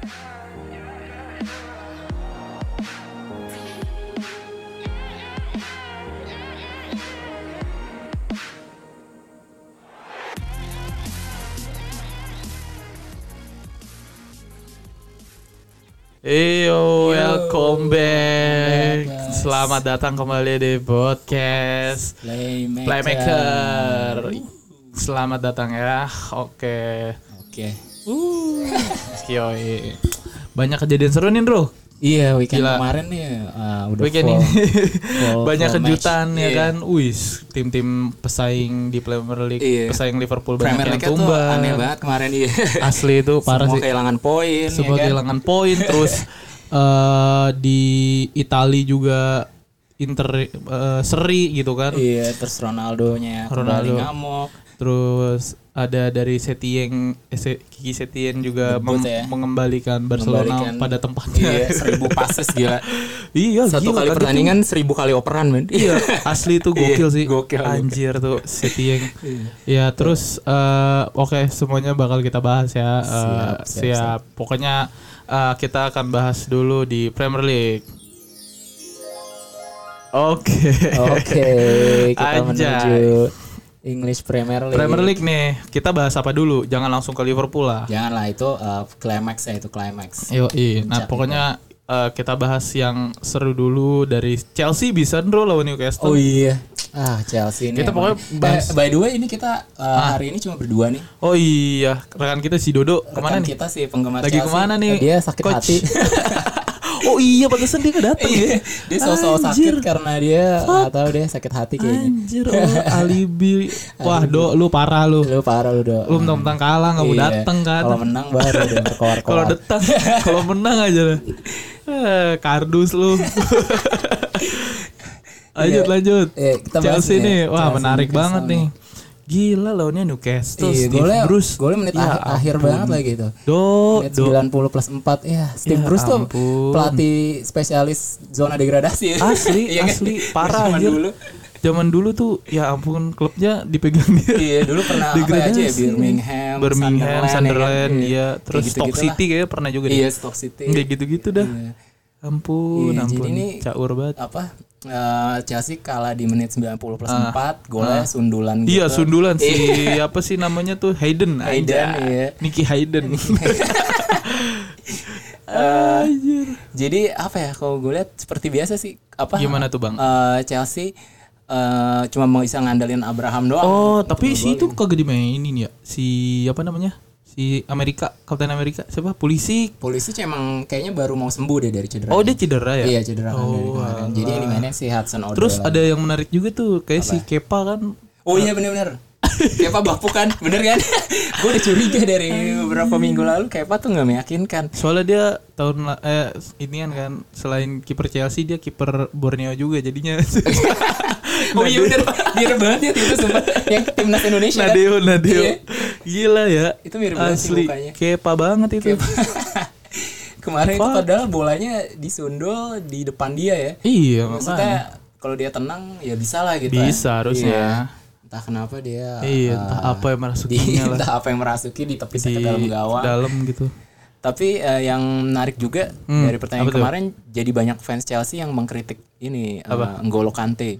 Eyo, welcome back. back. Selamat datang kembali di podcast Playmaker. Playmaker. Selamat datang ya. Oke. Oke. Yoi. Banyak kejadian seru nih, Bro. Iya, weekend Gila. kemarin nih uh, udah Weekend full. ini full- banyak full kejutan match. ya Iya. kan. Wis, tim-tim pesaing di Premier League, Iya. pesaing Liverpool banyak Premier yang League tuh tumbang. aneh banget kemarin iya. Asli itu parah Semua sih. kehilangan poin Semua ya kan? kehilangan poin terus eh di Itali juga Inter eh, seri gitu kan. Iya, terus Ronaldo-nya Ronaldo. kembali ngamuk. Terus ada dari Setien, eh, Kiki Setien juga Debut ya. mengembalikan Barcelona Mengembalikan- pada tempatnya. Iya, seribu passes gila. iya, Satu gila, kali kaget pertandingan seribu kali operan, men. Iya, asli itu gokil Iya, sih. gokil, gokil. Anjir tuh Setien. Ya, terus eh, oke semuanya bakal kita bahas ya. Eh, Siap, siap, siap. Pokoknya eh, kita akan bahas dulu di Premier League. Oke. Oke, kita Anjay. menuju English Premier League. Premier League nih, kita bahas apa dulu? Jangan langsung ke Liverpool lah. Janganlah itu uh, climax ya itu climax. Yo, Nah, pokoknya eh, kita bahas yang seru dulu dari Chelsea bisa bro lawan Newcastle. Oh iya. Ah, Chelsea ini. Kita emang- pokoknya bahas- Eh, by the way, ini kita uh, hari ini cuma berdua nih. Oh iya, rekan kita si Dodo ke mana Rekan nih? kita sih penggemar Lagi Chelsea. ke mana nih? Dia sakit Coach? hati. oh iya, pantesan dia gak datang ya. dia sosok sakit karena dia nggak tahu dia sakit hati kayaknya. Anjir, oh, alibi. Wah, Do, lu parah lu. Lu parah lu dong. Lu mentang-mentang kalah gak mau Iya. dateng kan. Kalau menang baru dia berkoar-koar. Kalau datang, kalau menang aja lah. Eh, kardus lu. lanjut Iya. lanjut. Iya, Chelsea nih, nih, wah menarik banget nih. Gila lawannya Newcastle, Iya, Steve golnya, Bruce. golnya menit Ya akhir, akhir banget lagi itu. Do, Menit do. 90 plus 4 ya. Steve Ya Bruce tuh ampun. pelatih spesialis zona degradasi. ya. Asli, kan? asli parah Zaman anjir. dulu. Zaman dulu tuh ya ampun klubnya dipegang dia. Iya dulu pernah apa aja ya Degradasi. Birmingham, Birmingham, Sunderland, ya kan? iya. Terus Kayak Stoke gitu-gitu City kayaknya pernah juga lah. deh. Iya Stoke City. Kayak gitu-gitu dah. Iya. Ampun, Iya, ampun. ini- Caur banget. Apa eh, Chelsea kalah di menit 90 plus 4 golnya sundulan Ah. gitu. Iya, sundulan si apa sih namanya tuh Hayden. Hayden, Anjay. iya. Nicky Hayden. Anjir. Jadi apa ya kalau gue lihat seperti biasa sih apa Gimana tuh, Bang? eh, Chelsea eh, cuma mau bisa ngandelin Abraham doang. Oh, tapi si itu kagak dimainin ya. Si apa namanya? Si Amerika, Kapten Amerika. Siapa? Polisi. Polisi sih emang kayaknya baru mau sembuh deh dari cedera. Oh, dia cedera ya? Iya cedera kan dari kemarin. Jadi yang dimainin si Hudson Odoi. Terus ada yang menarik juga tuh, kayak si Kepa kan. Oh iya bener-bener Kepa bapuk kan Bener kan Gue udah curiga dari beberapa minggu lalu Kepa tuh gak meyakinkan Soalnya dia tahun eh ini kan selain kiper Chelsea dia kiper Borneo juga jadinya. Oh iya bener Mirip banget ya itu sumpah Yang timnas Indonesia kan Nadeo, Nadeo. Iya. Gila ya. Itu mirip banget sih Asli. mukanya. Kepa banget itu. Kemarin itu padahal bolanya disundul di depan dia ya Iya. Maksudnya kalau dia tenang ya bisa lah gitu ya. Bisa harusnya. Iya. Entah kenapa dia Iya, eh, entah apa yang lah entah apa yang merasuki di tepi di ke dalam gawang dalam gitu. Tapi eh, yang menarik juga Hmm, dari apa tuh? kemarin jadi banyak fans Chelsea yang mengkritik ini eh, N'Golo Kante.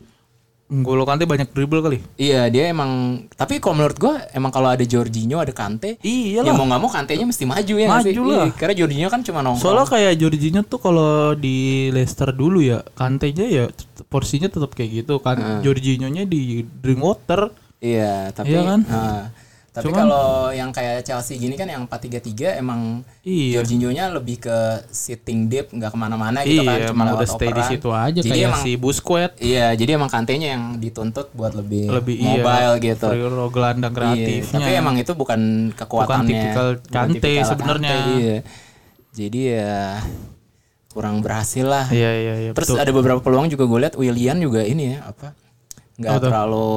N'Golo Kante banyak dribble kali. Iya dia emang tapi kalau menurut gua emang kalau ada Jorginho ada Kante Iya ya mau nggak mau Kantenya mesti maju ya sih? Maju lah. Iya, karena Jorginho kan cuma nongkrong. Soalnya kayak Jorginho tuh kalau di Leicester dulu ya, Kante-nya ya porsinya tetap kayak gitu kan. Jorginho-nya di drink water. Iya tapi Iya kan? eh, tapi Cuman- kalau yang kayak Chelsea gini kan yang 4-3-3 emang Iya. Jorginho-nya lebih ke sitting deep nggak ke mana-mana gitu kan Iya, cuma emang lewat udah stay di operan. situ aja Jadi kayak emang si Busquets. Iya, jadi emang kantenya yang dituntut buat lebih, lebih mobile iya, gitu. free roll, gelandang Iya, kreatifnya. tapi emang itu bukan kekuatannya. tipikal bukan Kante tipikal sebenarnya. Kante, iya. Jadi ya kurang berhasil lah. Iya iya iya. Terus ada beberapa peluang juga gue lihat Willian juga ini ya apa nggak terlalu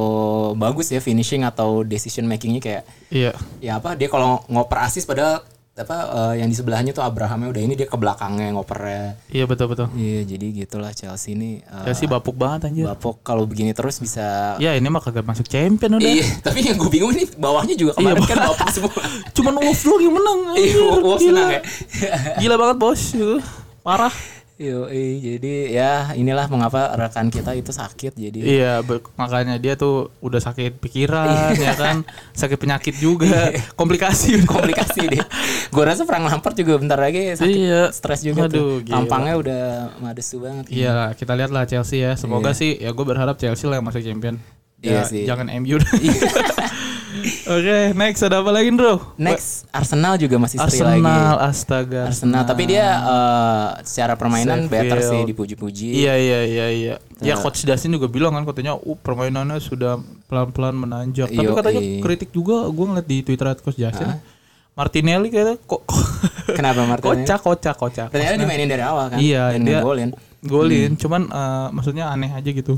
bagus ya finishing atau decision makingnya kayak Iya. ya apa dia kalau ngoper asis padahal apa eh, yang di sebelahnya tuh Abrahamnya udah ini dia ke belakangnya ngopernya. Iya betul betul. Iya, jadi gitulah Chelsea ini eh, Chelsea bapuk banget anjir. Bapok kalau begini terus bisa Ya ini mah kagak masuk champion udah. Iya, tapi yang gue bingung nih bawahnya juga kemarin kan bapok semua. Cuman Wolves doang yang menang. Iya, anjir. Wolves Gila. menang ya. Gila banget bos. Parah. Yo, jadi ya inilah mengapa rekan kita itu sakit jadi Iya, makanya dia tuh udah sakit pikiran ya kan, sakit penyakit juga, komplikasi. komplikasi deh. Gue rasa Frank Lampard juga bentar lagi sakit Iya. stres juga Aduh, tuh. gila. Tampangnya udah madesu banget. Iya, kita lihat lah Chelsea ya. Semoga sih ya gue berharap Chelsea lah yang masuk champion. Iya Ya, sih. Jangan MU. Oke, next ada apa lagi, Bro? Next Arsenal juga masih seri lagi. Arsenal, astaga. Arsenal, tapi dia eh, secara permainan better Sheffield. sih dipuji-puji. Iya iya iya iya. Ya coach Dasin juga bilang kan katanya uh permainannya sudah pelan-pelan menanjak. Tapi Yo, katanya kritik juga gue ngeliat di Twitter coach Dasin. Martinelli kayaknya kok Kenapa Martinelli? kocak kocak kocak. Ternyata dimainin dari awal kan. Iya, dan dia- ngegolin. Golin, cuman eh, maksudnya aneh aja gitu.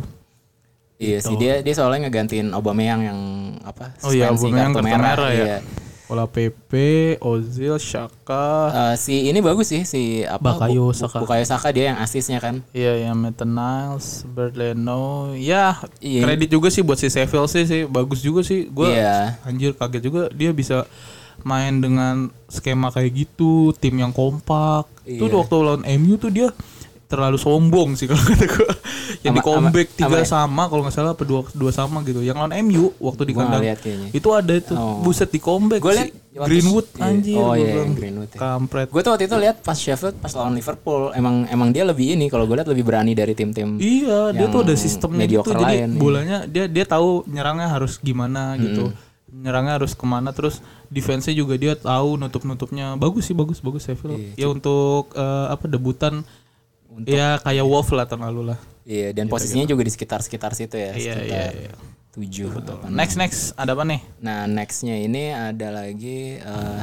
Iya sih dia dia soalnya ngegantiin Aubameyang yang apa? Oh iya, Aubameyang kartu merah ya. Iya. PP, Ozil, Shaka, Eh, si ini bagus sih si apa? Bakayo Saka. Bukayo Saka dia yang asisnya kan. Iya yang Niles, Berleno, ya Iya. kredit juga sih buat si Seville sih, sih bagus juga sih. Gue Iya. anjir kaget juga dia bisa main dengan skema kayak gitu, tim yang kompak. Itu Iya. waktu lawan MU tuh dia terlalu sombong sih kalau kata gue. Yang di Ama- comeback ama- tiga ama- sama kalau nggak salah apa dua, dua sama gitu. Yang lawan MU waktu di kandang itu ada itu Oh. buset di comeback Gua si lihat waktu- Greenwood iya. anjir. Oh iya, Greenwood ya. Kampret. Gue tuh waktu itu lihat pas Sheffield pas lawan Liverpool emang emang dia lebih ini kalau gue lihat lebih berani dari tim-tim. Iya, dia tuh ada sistemnya gitu. mediocre Jadi lain, iya. bolanya dia dia tahu nyerangnya harus gimana gitu. Nyerangnya harus ke mana terus defense-nya juga dia tahu nutup-nutupnya. Bagus sih, bagus bagus Sheffield. Ya untuk eh, apa debutan ya kayak Wolf lah tahun lalu lah. Iya dan posisinya juga di sekitar-sekitar situ ya. Iya, sekitar iya, iya. Tujuh. delapan. Next next ada apa nih? Nah nextnya ini ada lagi eh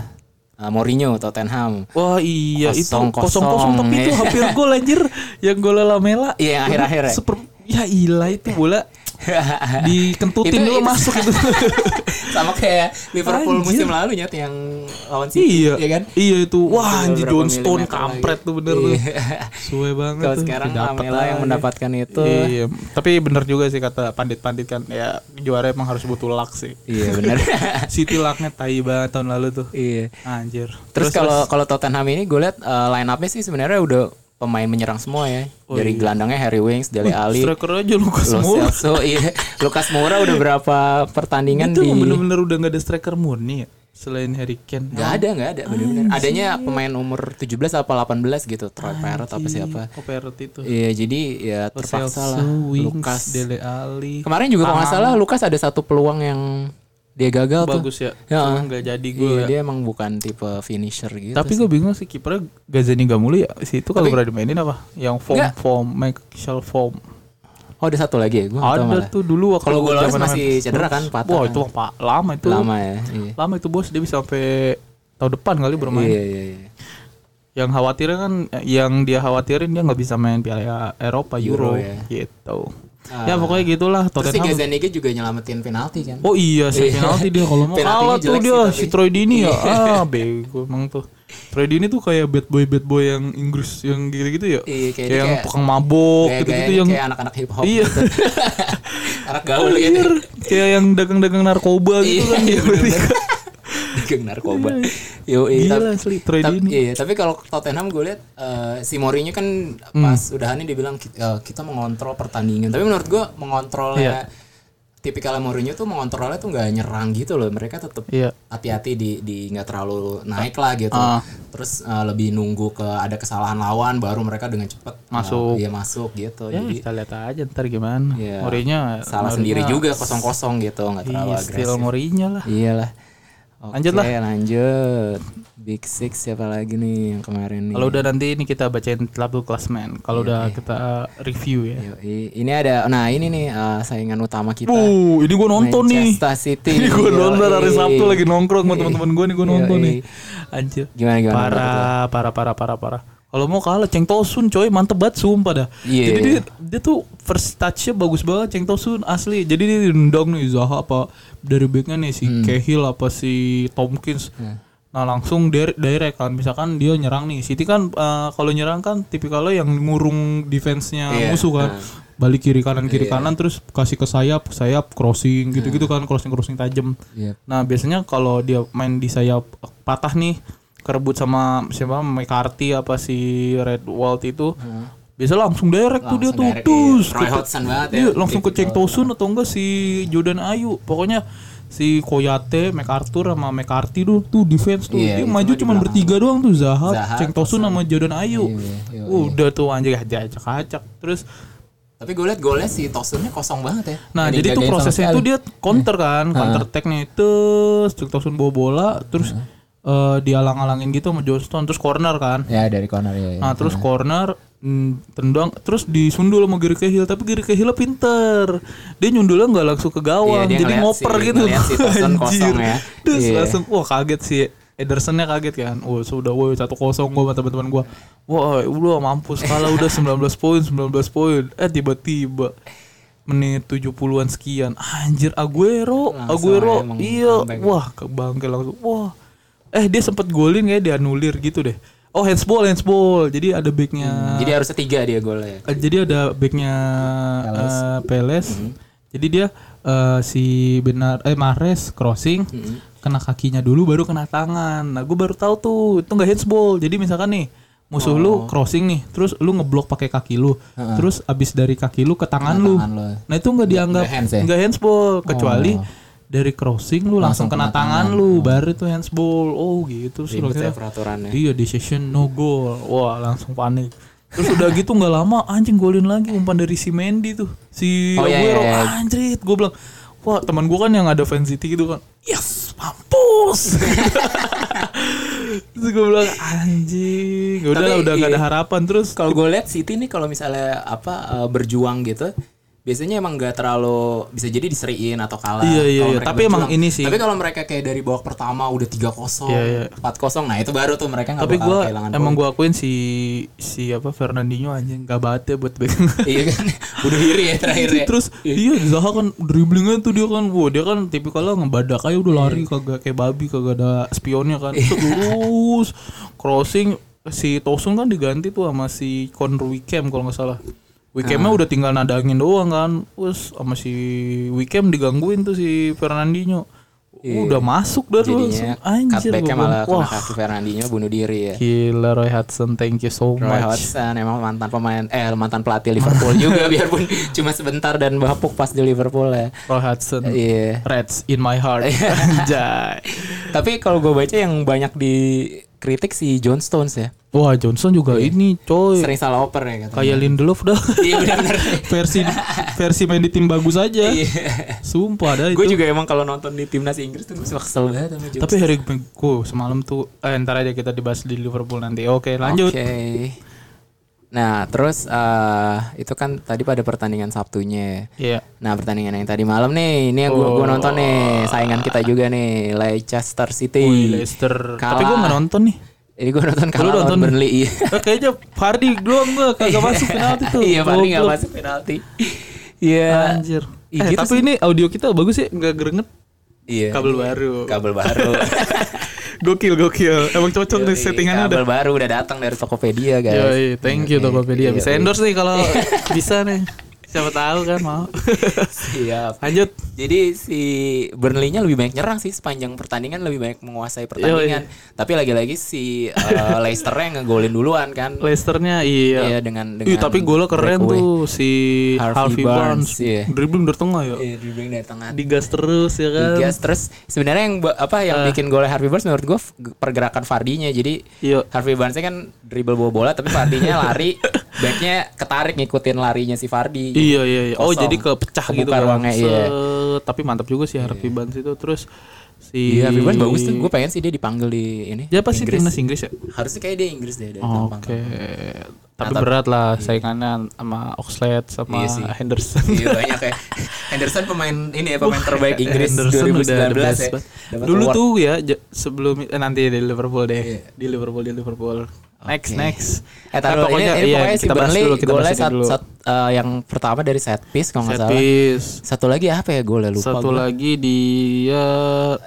eh, Mourinho Tottenham. Wah iya itu Kosong, kosong kosong. kosong tapi itu Iya. hampir gol anjir yang gol Lamela. Iya, yang akhir-akhir ya? Super ya ilah itu bola dikentutin Itu- dulu itu- masuk itu. Sama kayak Liverpool Anjir. musim lalu nyat yang lawan City, iya ya kan? Iya itu. Wah anjir John Stone kampret lagi. tuh bener tuh. Iya. Suwe banget Kalau tuh. sekarang Lamela yang mendapatkan itu. Iya, tapi bener juga sih kata pandit-pandit kan ya juara emang harus butuh luck sih. Iya benar. City lucknya tai banget tahun lalu tuh. iya. Anjir. Terus kalau kalau Tottenham ini gue lihat eh, line up-nya sih sebenarnya udah pemain menyerang semua ya. Oh, Dari iya. gelandangnya Harry Winks, Dele Alli, striker aja Lucas Lo Moura. Celso, iya. Lukas Moura udah berapa pertandingan Itu di emang bener-bener udah gak ada striker murni ya selain Harry Kane. Gak ada, gak ada bener-bener. Adanya pemain umur 17 apa 18 gitu, Troy Parrott apa siapa. Oh, Parrot itu. Iya, jadi ya terpaksa lah Lukas. Dele Alli. Kemarin juga kalau nggak salah Lukas ada satu peluang yang dia gagal tuh. Bagus ya. Ya. Cuma gak jadi gue Iya, ya. dia emang bukan tipe finisher gitu. Tapi gue bingung sih kipernya Gazani gak mulu ya. Si itu kalau pernah dimainin apa? Yang form Nggak. form Michael form. Oh, ada satu lagi ya? Gue nggak Ada malah. tuh dulu waktu Kalau zaman- masih cedera kan, patah Wah kan. itu mah pak lama itu. Lama ya. Iya. Lama itu bos dia bisa sampai tahun depan kali bermain. Iya, iya, iya. Yang khawatirnya kan yang dia khawatirin dia nggak bisa main Piala Eropa Euro, Euro, ya. gitu. Ah. ya pokoknya gitulah Terus si Tottenham. Gazaniga juga nyelamatin penalti kan? Oh iya si Iya. penalti dia kalau mau kalah tuh dia sih, si. Troy Dini ya. Iya. Ah bego emang tuh. Troy Dini tuh kayak bad boy bad boy yang Inggris yang gitu-gitu ya. Iya, kayak yang tukang mabok Kayak gitu-gitu yang kayak anak-anak hip hop. Iya. gitu. anak gaul gitu. Kayak yang dagang-dagang narkoba gitu kan Iya, dia. Dagang narkoba. Yo, iya, Gila tapi- asli tapi, iya, tapi kalau Tottenham gue lihat eh, si Mourinho kan pas udahannya dia bilang "Ki- eh, kita mengontrol pertandingan. Tapi menurut gue mengontrolnya Iya. tipikal Mourinho tuh mengontrolnya tuh nggak nyerang gitu loh. Mereka tetap Iya. hati-hati di di nggak terlalu naik lah gitu. Ah. Terus eh, lebih nunggu ke ada kesalahan lawan baru mereka dengan cepat Masuk. iya masuk gitu. Ya Jadi kita lihat aja ntar gimana. Iya. Mourinho salah sendiri juga kosong-kosong gitu nggak terlalu Iya, agresif. Mourinho lah. Iyalah. Oke, Lanjut lah. lanjut. Big Six siapa lagi nih yang kemarin nih? Kalau udah nanti ini kita bacain tabel klasmen. Kalau udah kita review ya. Yoi. Ini ada, nah ini nih eh, saingan utama kita. Uh, ini gue nonton nih. Manchester City. Ini gue nonton hari Sabtu lagi nongkrong sama teman-teman gue nih gue nonton Yoi. nih. Anjir. Gimana gimana? Parah, parah, parah, parah, parah. Kalau mau kalah Ceng Tosun coy mantep banget sumpah dah. Iya. Jadi dia, dia tuh first touch-nya bagus banget Ceng Tosun asli. Jadi dia nendang nih Zaha apa dari backnya nih si Hmm. Cahill apa si Tomkins. Nah langsung direct, direct kan, misalkan dia nyerang nih, City kan eh, kalau nyerang kan tipikalnya yang ngurung defense-nya Iya, musuh kan, balik kiri kanan kiri kanan terus kasih ke sayap, sayap crossing gitu-gitu kan, crossing crossing tajam. Iya. Nah biasanya kalau dia main di sayap patah nih, kerebut sama siapa McCarthy apa si Red Walt itu, biasa langsung direct tuh dia tuh, dus, iya. Roy Hodgson banget ya. Iya, langsung ke Tipikal. Cenk Tosun atau enggak si Jordan Ayu. Pokoknya si Koyate, MacArthur sama McCarthy tuh tuh defense tuh. Iya, Dia maju cuma bertiga doang tuh Zaha, Zaha, Cenk Tosun sama Jordan Ayu. Iya, iya, Udah tuh anjir aja acak-acak. Terus Tapi gue liat golnya si Tosunnya kosong banget ya. Nah, Nggak jadi tuh prosesnya itu dia counter kan, counter attack-nya itu Cenk Tosun bawa bola, terus eh, dialang-alangin gitu sama Johnston, terus corner kan. Ya dari corner ya. ya. Nah terus corner mm, tendang terus disundul sama Gary Cahill tapi Gary Cahill pinter. Dia nyundulnya nggak langsung ke gawang Iya, jadi ngoper si- gitu. si kosong ya. terus Iya. langsung wah kaget sih. Edersonnya kaget kan. Oh sudah woi satu kosong gue sama teman-teman gue wah udah mampus kalah udah 19 poin 19 poin. Eh tiba-tiba menit 70-an sekian. Anjir Aguero Langsung Aguero iya. wah ke bangke langsung. Wah eh dia sempet golin kayak dianulir gitu deh. Oh handsball handsball. Jadi ada backnya. Jadi harusnya tiga dia golnya. Eh, jadi ada backnya eh, Peles. Jadi dia eh, si benar eh Mahrez crossing kena kakinya dulu baru kena tangan. Nah gue baru tahu tuh itu nggak handsball. Jadi misalkan nih musuh lu crossing nih terus lu ngeblok pakai kaki lu. Terus abis dari kaki lu ke tangan lu. tangan lu. nah itu nggak dianggap nggak hands ya? nggak handsball kecuali dari crossing lu langsung, kena, tangan, lu baru itu handsball oh gitu sih Ribet ya peraturannya. Iya decision no goal. Wah langsung panik. Terus udah gitu nggak lama anjing golin lagi umpan dari si Mendy tuh. Si Oh, iya, Aguero iya, iya. anjrit gue bilang. Wah teman gue kan yang ada fan city gitu kan. Yes mampus. Terus gue bilang anjing. Udah Tapi, udah nggak ada iya. harapan terus. Kalau gue liat City nih kalau misalnya apa eh, berjuang gitu, biasanya emang gak terlalu bisa jadi diseriin atau kalah. Iya, iya, iya. Tapi emang ini sih. Tapi kalau mereka kayak dari babak pertama udah 3-0, Iya, iya. 4-0, nah itu baru tuh mereka nggak Tapi bakal gue kehilangan emang gue akuin si si apa Fernandinho anjing gak bate buat back. Iya kan, udah diri ya terakhir ya. Terus iya Zaha kan dribblingnya tuh dia kan wah dia kan tipikalnya ngebadak aja udah Iya. lari kagak kayak babi kagak ada spionnya kan terus crossing si Tosun kan diganti tuh sama si Conor Wickham kalau nggak salah Wickhamnya Ah. udah tinggal nadangin doang kan terus sama si Wickham digangguin tuh si Fernandinho udah masuk dah tuh langsung anjir cutbacknya malah kena wah kaki Fernandinho bunuh diri ya. gila Roy Hudson thank you so Roy much Hodgson emang mantan pemain eh mantan pelatih Liverpool juga biarpun cuma sebentar dan bapuk pas di Liverpool ya. Roy Hudson Iya. Reds in my heart Tapi kalau gue baca yang banyak dikritik si John Stones ya. Wah Johnson juga ini coy. Sering salah oper ya katanya. kayak Lindelof dah. Iya benar-benar. versi versi main di tim bagus aja. Sumpah dah gue itu. juga emang kalau nonton di timnas Inggris tuh gue suka kesel banget sama John tapi Harry Maguire semalam tuh eh, ntar aja kita dibahas di Liverpool nanti. Oke lanjut. Oke. Nah, terus eh itu kan tadi pada pertandingan Sabtunya. Iya Nah, pertandingan yang tadi malam nih, ini yang gue gua nonton nih, saingan kita juga nih, Leicester City. Wih, Leicester Kalah. tapi gue nggak nonton nih Ini gue nonton kalah lawan nonton? Burnley. Iya. Eh, kayaknya Fardi doang gue kagak masuk penalti tuh Iya, Fardi nggak Goblok. masuk penalti. Iya. anjir Ih, eh, gitu tapi ini audio kita bagus ya nggak gerenget Iya. kabel baru Kabel baru. gokil gokil emang cocok nih settingannya udah kabel baru udah datang dari Tokopedia, guys. Yoi, thank you Tokopedia Iya, bisa iya. endorse nih kalau bisa nih siapa tahu kan mau Siap. lanjut Jadi si Burnley-nya lebih banyak nyerang sih sepanjang pertandingan lebih banyak menguasai pertandingan. Tapi lagi-lagi si uh, Leicester-nya ngegolin duluan kan. Leicesternya iya. Iya dengan dengan Ih, tapi golnya keren breakaway. tuh si Harvey Harvey, Barnes, Barnes, iya. dribbling dari tengah ya. Iya, dribbling dari tengah. Digas terus ya kan. Digas terus sebenarnya yang apa yang bikin golnya Harvey Barnes menurut gue pergerakan Fardinya. Jadi Iya. Harvey Barnes kan dribble bawa bola tapi Fardinya lari backnya ketarik ngikutin larinya si Fardi. Iya iya iya. Oh Kosong. jadi kepecah Kebuka gitu kan. ruangnya, iya. Set. Tapi mantap juga sih Harvey Barnes itu terus si Iya, Harvey Barnes bagus tuh. Gue pengen sih dia dipanggil di ini. Dia pasti Inggris. timnas Inggris ya? Harusnya kayak dia Inggris deh dari Oke. tampang. Tapi tapi- berat lah saingannya sama Oxlade sama Iya sih. Henderson. Iya banyak ya. Henderson pemain ini ya pemain terbaik Inggris Henderson 2019 udah ya. Dulu award. tuh ya sebelum eh, nanti di Liverpool deh. Iya. Di Liverpool di Liverpool. Next Oke. next. Eh, taruh, Nah, pokoknya ini, ini iya, pokoknya si kita bahas Burnley dulu, kita golnya sat, dulu. sat- eh, yang pertama dari set piece kalau nggak Set salah. piece. Satu lagi apa ya golnya lupa Satu gua. lagi dia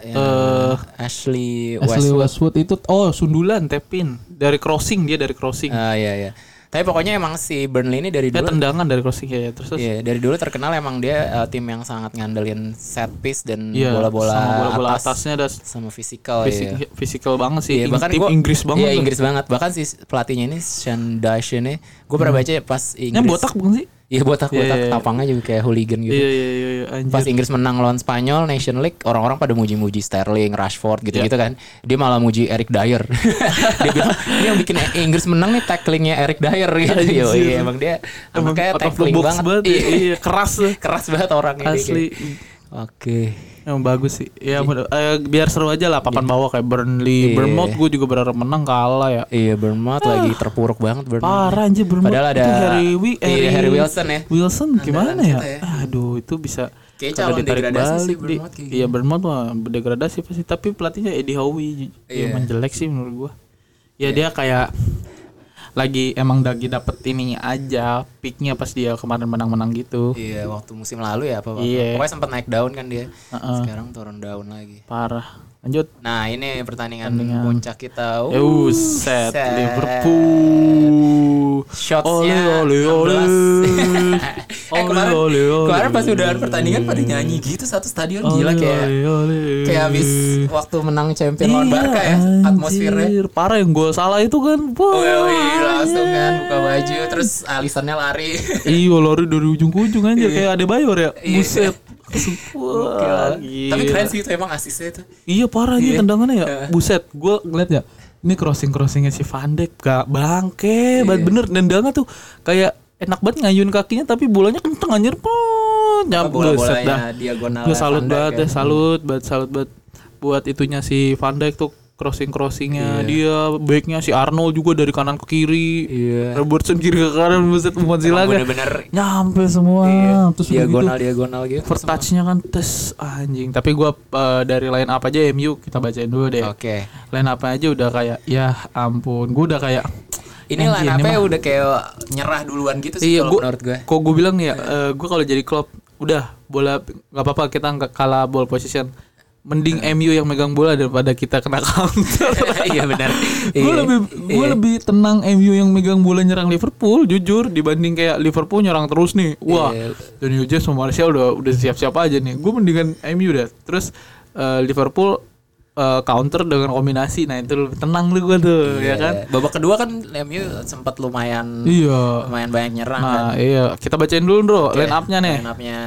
eh Siapa? Ashley Ashley Westwood. Westwood itu oh sundulan tepin dari crossing dia dari crossing. Ah iya iya. Tapi pokoknya emang si Burnley ini dari dulu tendangan dari crossing ya, ya. terus. Iya, dari dulu terkenal emang dia uh, tim yang sangat ngandelin set piece dan Iya, bola-bola sama bola-bola atas atasnya ada sama fisikal fisik, ya. fisikal banget sih. Iya, bahkan tim gua, Inggris banget. Iya. Inggris banget. Bahkan si pelatihnya ini Sean Dyche ini, gue pernah baca pas Inggris. Yang botak bukan sih? Iya botak-botak Iya, iya, iya. tapangnya juga kayak hooligan gitu. Iya iya iya iya, anjir. Pas Inggris menang lawan Spanyol Nation League, orang-orang pada muji-muji Sterling, Rashford gitu-gitu Iya. kan. Dia malah muji Eric Dyer. dia bilang, "Ini yang bikin Inggris menang nih tacklingnya Eric Dyer gitu." Yo, iya, emang dia emang kayak tackling banget. banget. Iya. Iya, keras. Keras banget orangnya dia Asli. Oke. Emang bagus sih. Ya mudah- eh, biar seru aja lah papan bawah kayak Burnley, Iya. Bournemouth gue juga berharap menang kalah ya. Iya, Bournemouth lagi terpuruk banget Bournemouth. Parah anjir Bournemouth. Padahal ada itu Harry, Wi- iya, Harry Wilson ya. Wilson gimana ya? ya. Aduh itu bisa Kayak calon degradasi sih balik di- Bournemouth kayak Iya Bournemouth mah degradasi pasti tapi pelatihnya Eddie Howe Iya. emang jelek sih menurut gua. Ya dia kayak lagi emang lagi dapet ini aja peaknya pas dia kemarin menang-menang gitu. Iya, waktu musim lalu ya apa apa. Iya. Pokoknya sempat naik daun kan dia. Heeh. Sekarang turun daun lagi. Parah. Lanjut. Nah, ini pertandingan, Pertandingan. puncak kita. Uh, set set. Liverpool. Shotsnya Ole, ole, ole. 16. eh kemarin, Ole, ole, kemarin pas udah pertandingan pada nyanyi gitu satu stadion gila Ole, kayak ole, ole. kayak habis waktu menang champion lawan Iya, Barca ya atmosfernya. Parah yang gue salah itu kan. Wah, Wih, wih, langsung kan buka baju terus Alisonnya lari. Iya lari dari ujung ke ujung aja kayak ada Bayor ya. Iya. Buset. Wah. Tapi gila. keren sih itu emang asisnya itu. Iya parah Iya. tendangannya ya. Heeh. Buset, gue ngeliat ya. Ini crossing crossingnya si Van Dijk gak bangke, banget bener tendangan tuh kayak enak banget ngayun kakinya tapi bolanya kenceng anjir pun nyampe buset dah. Bola-bolanya diagonal. Gue salut banget ya. salut banget, salut banget buat itunya si Van Dijk tuh crossing crossingnya dia backnya si Arnold juga dari kanan ke kiri Iya. Robertson kiri ke kanan buset silaga bener-bener nyampe semua terus udah gitu diagonal diagonal gitu. first touch-nya kan tes anjing tapi gua eh, dari line up aja MU kita bacain dulu deh Oke. line up aja udah kayak ya ampun gua udah kayak Ini line up mah- udah kayak nyerah duluan gitu sih iya kalau gua menurut gue. kok gua bilang ya eh, gua kalau jadi klub udah bola nggak apa-apa kita nggak kalah ball position mending MU yang megang bola daripada kita kena counter Iya benar. gue Iya. lebih gue lebih tenang MU yang megang bola nyerang Liverpool jujur dibanding kayak Liverpool nyerang terus nih wah Iya. Daniel James sama Martial udah udah siap-siap aja nih gue mendingan MU dah terus eh, Liverpool eh, counter dengan kombinasi. Nah itu lebih tenang tuh gue tuh ya kan? Iya. Babak kedua kan MU sempat lumayan iya. lumayan banyak nyerang kan. nah iya. Kita bacain dulu bro line up-nya nih. Line up-nya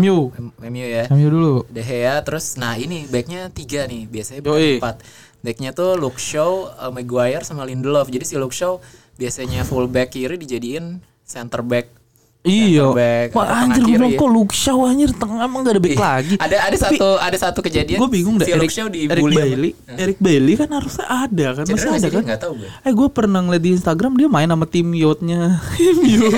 MU. M- MU ya. MU dulu. De Gea terus nah ini backnya tiga nih biasanya bukan empat. Backnya tuh Luke Shaw, uh, Maguire sama Lindelof. Jadi si Luke Shaw biasanya full back kiri dijadiin center back iya back, wah anjir gue bilang ya. kok Luke Shaw anjir tengah emang gak ada back lagi ada ada satu ada satu kejadian gue bingung dah si Eric, Shaw Eric dibully sama- Bailey Eric Bailey kan harusnya ada kan masih ada kan tahu gue Eh gue pernah ngeliat di Instagram dia main sama tim yachtnya MU.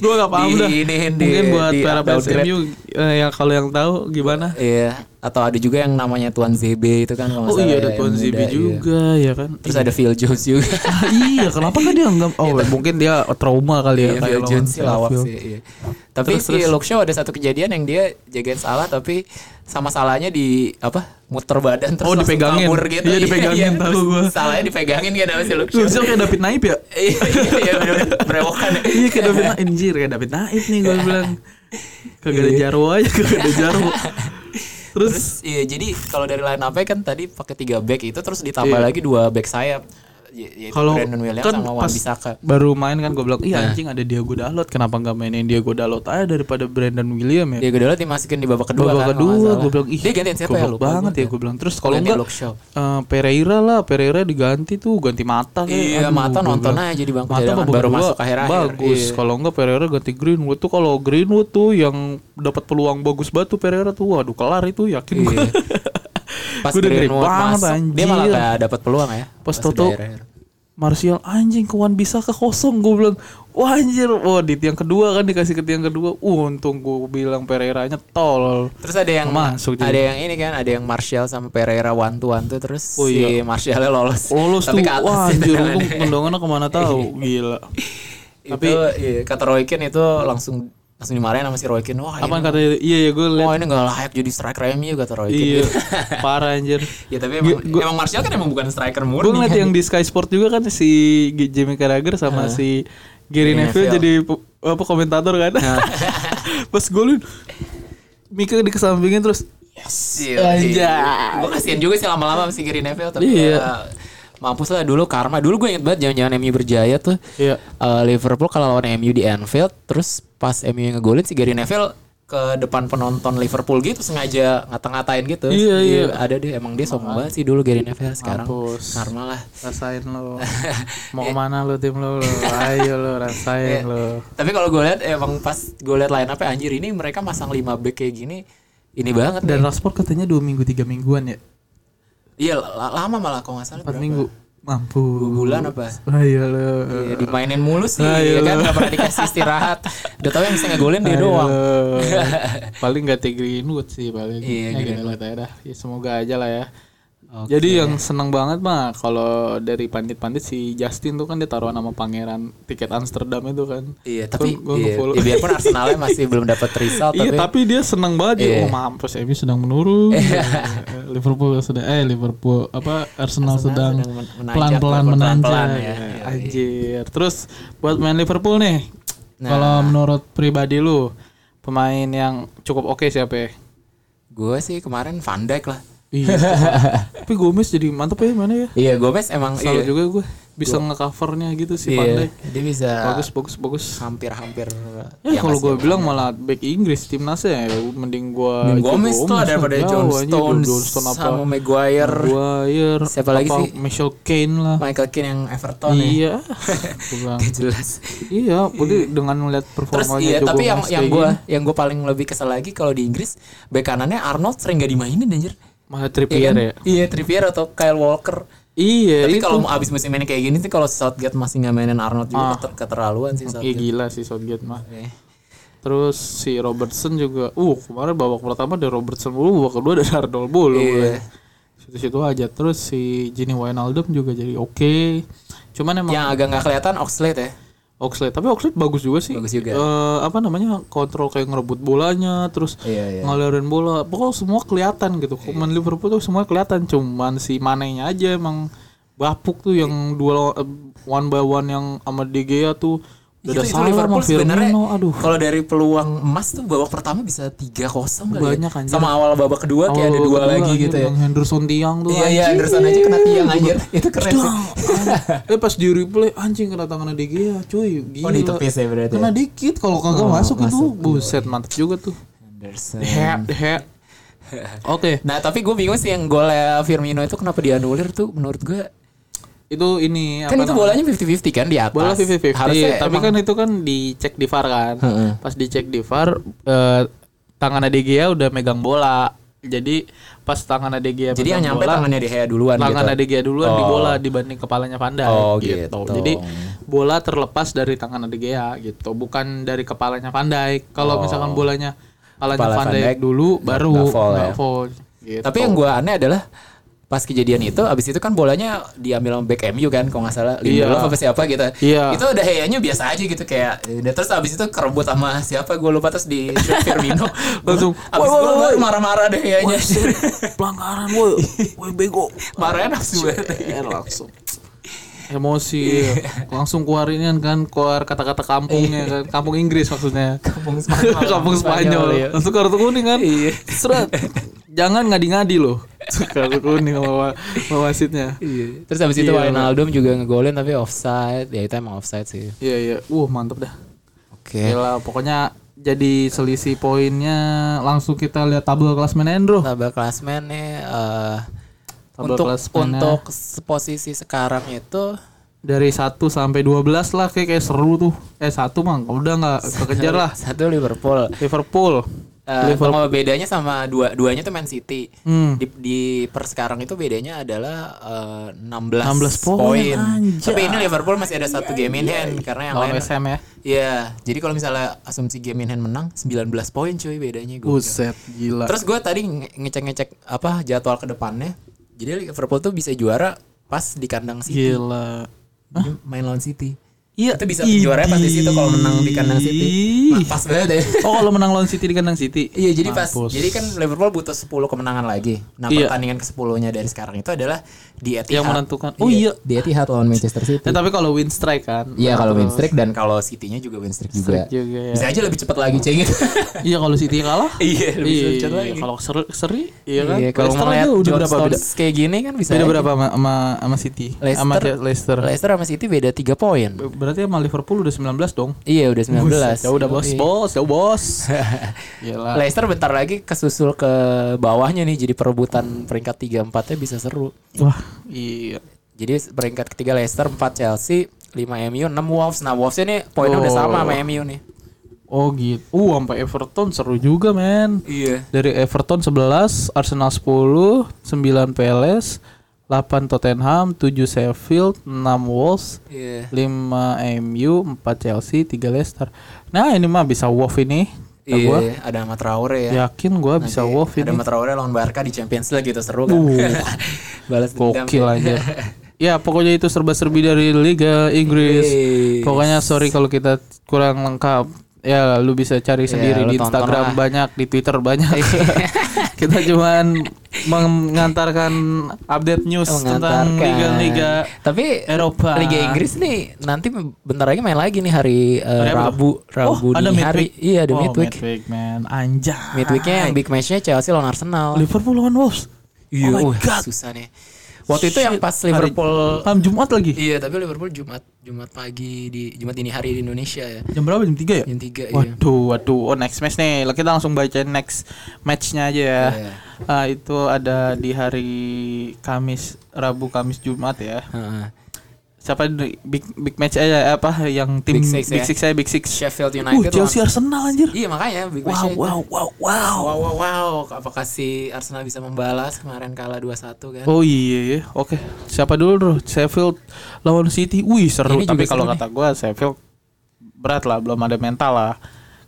gue gak paham dah. Diiniin, di- Mungkin buat di para fans. MU eh, yang kalau yang tahu gimana? Iya, atau ada juga yang namanya Tuan ZB itu kan kalau nggak Oh iya ya, ada yang Tuan ZB iya. juga ya kan. Terus ada Phil Jones juga. Ah, iya kenapa kan dia enggak Oh mungkin dia trauma kali ya Iya, Phil Jones sih lawak sih. Iya. Tapi Terus, si Luke Shaw ada satu kejadian yang dia jagain salah tapi sama salahnya di apa muter badan terus Oh, dipegangin. kabur gitu. Iya, dipegangin, tahu terus gua. Salahnya dipegangin kan sama si Luke Lu Shaw. kayak David Naib ya? Iya, iya, iya, berewokan. ya. Iya kayak David Naib Anjir kayak David Naib nih gue bilang Kagak ada jarwo aja Kagak ada jarwo Terus Terus iya jadi kalau dari line up kan tadi pakai tiga back itu terus ditambah Iya. lagi dua back sayap. Y- Yaitu kalau Brandon Williams kan sama Wan Bisaka. baru main kan gue bilang iya Nah. anjing ada Diego Dalot kenapa nggak mainin Diego Dalot aja daripada Brandon William ya Dia kedua dimasukin di babak kedua babak kan. kedua gue bilang ih dia gantiin siapa ya banget gua. ya gue bilang terus kalau enggak Shaw. eh, Pereira lah Pereira diganti tuh ganti mata kayak. Iya, Aduh, Mata nonton bilang, aja di bangku Mata baru masuk akhir-akhir. bagus Iya. kalau enggak Pereira ganti Greenwood tuh kalau Greenwood tuh yang dapat peluang bagus banget tuh Pereira tuh waduh kelar itu yakin gue Iya. Pas ngeri Greenwood banget, masuk, dia malah anjir. gak dapat peluang ya. Pas Toto akhir-akhir. Martial anjing kawan bisa ke kosong gue bilang wah anjir wah di tiang kedua kan dikasih ke tiang kedua uh, untung gue bilang Pereira nya tol Terus ada yang Masuk ada yang ini kan, ada yang Martial sama Pereira one to one tuh terus Oh, si iya. Martialnya lolos. lolos Tapi tuh ke atas wah anjir tendangannya. untung tendangannya ke mana tahu gila Tapi iya, kata Roy Keane itu langsung langsung dimarahin sama si Roy Keane. Wah, Apa kata iya ya gue liat wah ini gak layak jadi striker MU kata Roy Keane. Iya parah anjir ya tapi emang, emang Martial kan emang bukan striker Gue murni. ngeliat kan. yang di Sky Sport juga kan si Jamie Carragher sama si Gary Gary Neville Neville. jadi apa komentator kan Pas gue liat Mika dikesampingin terus Yes, Anjay. Gue kasihan juga sih lama-lama sama si Gary Neville tapi Iya. ya, mampus lah dulu karma. Dulu gue inget banget jangan-jangan MU berjaya tuh. Iya Eh, Liverpool kalau lawan MU di Anfield terus pas MU yang ngegolin si Gary Neville ke depan penonton Liverpool gitu sengaja ngata-ngatain gitu. Iya, iya. Ada deh emang dia sombong banget sih dulu Gary Neville sekarang. Mampus. Karma lah. Rasain lo Mau ke mana lo tim lo, lo Ayo lo rasain lo Tapi kalau gue lihat emang pas gue lihat line up anjir ini mereka masang 5 back kayak gini ini banget Dan. Rashford katanya 2 minggu 3 mingguan ya Iya la- lama malah kalau nggak salah 4 berapa? minggu Mampu Dua bulan apa? Ayo lo Iya, dimainin mulu sih Ayo ya kan nggak pernah dikasih istirahat. Udah tahu yang bisa ngegolin dia Ayo doang. Paling gak Greenwood sih paling Iya, Ya, Greenwood. Ya, Semoga aja lah ya Oke. Jadi yang seneng banget mah kalau dari pandit-pandit si Justin tuh kan dia taruhan nama pangeran tiket Amsterdam itu kan. Iya, tapi Gua- gua iya, nge-follow. ya biarpun Arsenalnya masih belum dapat result Iya tapi, tapi dia seneng banget Iya. ya. Oh mampus MU sedang menurun. Liverpool sedang eh Liverpool apa Arsenal, sedang sedang pelan-pelan menanjak. ya. ya. Iya, Anjir. Terus buat main Liverpool nih. Nah. Kalau menurut pribadi lu pemain yang cukup oke siapa ya? gue sih kemarin Van Dijk lah. Iya. tapi Gomez jadi mantep ya mana ya? Iya, Gomez emang Salut iya. juga gue bisa ngecovernya gitu si Iya, Dijk. dia bisa Bagus bagus bagus. hampir-hampir Ya, kalau ngasih gue bilang malah back Inggris timnasnya ya mending gue Dan Gomez tuh daripada John Stones, Johnston apa sama Maguire, Maguire Siapa lagi sih? Michael Kane lah Michael Keane yang Everton ya. iya bilang, Gak jelas. iya jadi dengan melihat Terus performanya iya, Joe tapi yang Gomez yang gue yang gue paling lebih kesel lagi kalau di Inggris bek kanannya Arnold sering gak dimainin anjir. Malah Iya Trippier kan? ya Iya, Trippier atau Kyle Walker. iya Tapi kalau mau abis musim ini kayak gini sih kalau Southgate masih nggak mainin Arnold juga keter- keterlaluan sih Iya Southgate. gila sih Southgate mah Oke. terus si Robertson juga uh kemarin babak pertama dari Robertson dulu babak kedua dari Arnold dulu Iya. situ-situ aja terus si Gini Wijnaldum juga jadi oke cuman emang Yang agak nggak kelihatan Oxlade ya. Oxlade. Tapi Oxlade bagus juga sih. Bagus juga. Eh, apa namanya kontrol kayak ngerebut bolanya terus Iya, iya. ngalirin bola. Pokoknya semua kelihatan gitu. Pemain Liverpool tuh semua kelihatan. Cuman si Manenya aja emang bapuk tuh yang dua eh, one by one yang sama De Gea tuh udah ada Itu- itu salah sama sebenarnya Firmino aduh kalau dari peluang emas tuh babak pertama bisa 3-0 kali Banyak, ya. anjir. Sama awal babak kedua kayak ada Awal dua lagi gitu ya. yang Henderson tiang tuh Iya iya anjing. Anderson aja kena tiang anjir. Itu keren sih. eh pas di replay anjing kena tangannya De Gea cuy gila Oh ditepis ya berarti. kena dikit kalau kagak masuk, itu buset mantep juga tuh Anderson. he he oke Nah tapi gue bingung sih yang golnya Firmino itu kenapa dianulir tuh menurut gue itu ini kan apa itu namanya? bolanya 50-50 kan di atas. bola 50-50 Harusnya tapi emang- kan itu kan dicek di VAR kan Heeh. pas dicek di VAR eh, tangan De Gea udah megang bola jadi pas tangan De Gea jadi yang nyampe bola, tangannya di Hea duluan tangan gitu. Gea duluan di Oh. bola dibanding kepalanya Van Dijk Oh, gitu. jadi bola terlepas dari tangan De Gea gitu bukan dari kepalanya Van Dijk kalau misalkan bolanya kepalanya Oh. Kepala Van Van Dijk Dijk dulu baru nggak nggak ya. gitu. Tapi yang gue aneh adalah pas kejadian itu abis itu kan bolanya diambil sama back MU kan kalau nggak salah Iya. Lindelof apa siapa gitu. Iya. itu udah heyanya biasa aja gitu kayak udah terus abis itu kerebut sama siapa gue lupa terus di Firmino. Langsung, abis "Woi, itu woi." marah-marah deh heyanya pelanggaran woi. Woi bego. Marahnya nafsu banget Eh, langsung emosi. Langsung keluarin kan keluar kata-kata kampungnya kan. Kampung Inggris maksudnya. Kampung Spanyol. kampung Spanyol. Iya. langsung kartu kuning kan. Iya. Seret. jangan ngadi-ngadi loh kartu kuning sama, sama wasitnya Iya. Terus abis itu Iya. Wijnaldum juga ngegolin tapi offside. Ya itu emang offside sih. iya iya wah mantep dah Oke. Gila, pokoknya jadi selisih poinnya langsung kita lihat tabel klasmen Endro Tabel klasmen nih eh, Tabel untuk klasmennya. untuk posisi sekarang itu dari 1 sampai 12 lah kayak kayak seru tuh eh satu mah udah nggak kekejar lah satu Liverpool. Liverpool Eh, kalau bedanya sama dua duanya tuh Man City. Hmm. Di, di per sekarang itu bedanya adalah eh, 16, 16 poin. Tapi ini Liverpool masih ada satu game in hand karena yang lawan lain Ham ya Iya, jadi kalau misalnya asumsi game in hand menang 19 poin cuy bedanya gue. Buset gila Terus gue tadi nge- ngecek-ngecek apa jadwal ke depannya. Jadi Liverpool tuh bisa juara pas di kandang City. Gila main lawan City. Iya. Itu bisa juaranya pas di situ kalau menang di kandang City. Nah, pas banget ya. Oh, kalau menang lawan City di kandang City. Iya jadi pas Mampus. jadi kan Liverpool butuh 10 kemenangan lagi. Nah Iya. pertandingan ke 10-nya dari sekarang itu adalah di Etihad. Yang menentukan. Oh iya. Di Etihad lawan Manchester City. Ya, tapi kalau win strike kan. Iya kalau win streak dan kalau City-nya juga win streak juga. Streak juga, ya. Bisa aja lebih cepat lagi ceng gitu. Iya kalau City kalah. Iya, lebih iya, cepat lagi. Kalau seri, seri iya kan. Iya kalau ngeliat udah berapa beda? Kayak gini kan bisa. Beda berapa sama sama, City? Sama Leicester, Leicester. Leicester sama City beda 3 poin. Berarti sama Liverpool udah 19 dong. Iya udah 19. Ya udah bos, bos, ya bos. Gila. Leicester bentar lagi kesusul ke bawahnya nih jadi perebutan peringkat 3 4-nya bisa seru. Wah, iya. Jadi peringkat ketiga Leicester, 4 Chelsea, 5 MU, 6 Wolves. Nah, Wolves ini poinnya udah Oh. sama sama MU nih. Oh gitu. Uh, sampai Everton seru juga, men. Iya. Dari Everton 11, Arsenal 10, 9 PLS, 8 Tottenham, 7 Sheffield, 6 Wolves, Iya. 5 MU, 4 Chelsea, 3 Leicester. Nah, ini mah bisa Wolf ini. Iya, gua ada Ahmad Traore ya. yakin gua bisa Nanti Wolf Ada ini. Ahmad Traore lawan Barca di Champions League gitu seru kan. Uh. Balas. Gokil aja. Ya pokoknya itu serba-serbi dari Liga Inggris. Yes. Pokoknya sorry kalau kita kurang lengkap. Ya lu bisa cari sendiri lu di Instagram lah. banyak, di Twitter banyak. kita cuman mengantarkan update news tentang liga-liga Tapi Eropa. Liga Inggris nih nanti bentar lagi main lagi nih hari, eh, apa Rabu, Rabu oh, ada midweek. hari. Iya, ada oh, midweek. midweek, man. Anjay. Midweeknya yang big matchnya Chelsea lawan Arsenal. Liverpool lawan Wolves. Iya, oh my wah, God. susah nih. Waktu itu yang pas Hari- Liverpool Malam Jumat lagi. Iya, tapi Liverpool Jumat Jumat pagi di Jumat dini hari di Indonesia ya. Jam berapa? Jam 3 ya? Jam 3 ya. Waduh, waduh. Oh, next match nih. Kita langsung baca next matchnya aja ya. Iya. Ah, itu ada di hari Kamis, Rabu, Kamis, Jumat ya. Heeh. Siapa big big match aja apa yang tim Big Big Six Six, ya. saya Big Six. Sheffield Uh, United. Chelsea lawan- Arsenal anjir. Iya, makanya big Wow, itu. wow, wow, wow. Wow, wow, wow. Apakah si Arsenal bisa membalas kemarin kalah 2-1 kan? Oh iya, iya. oke. Siapa dulu bro? Sheffield lawan City. Wih seru. Ini Tapi kalau kata gua Sheffield berat lah, belum ada mental lah.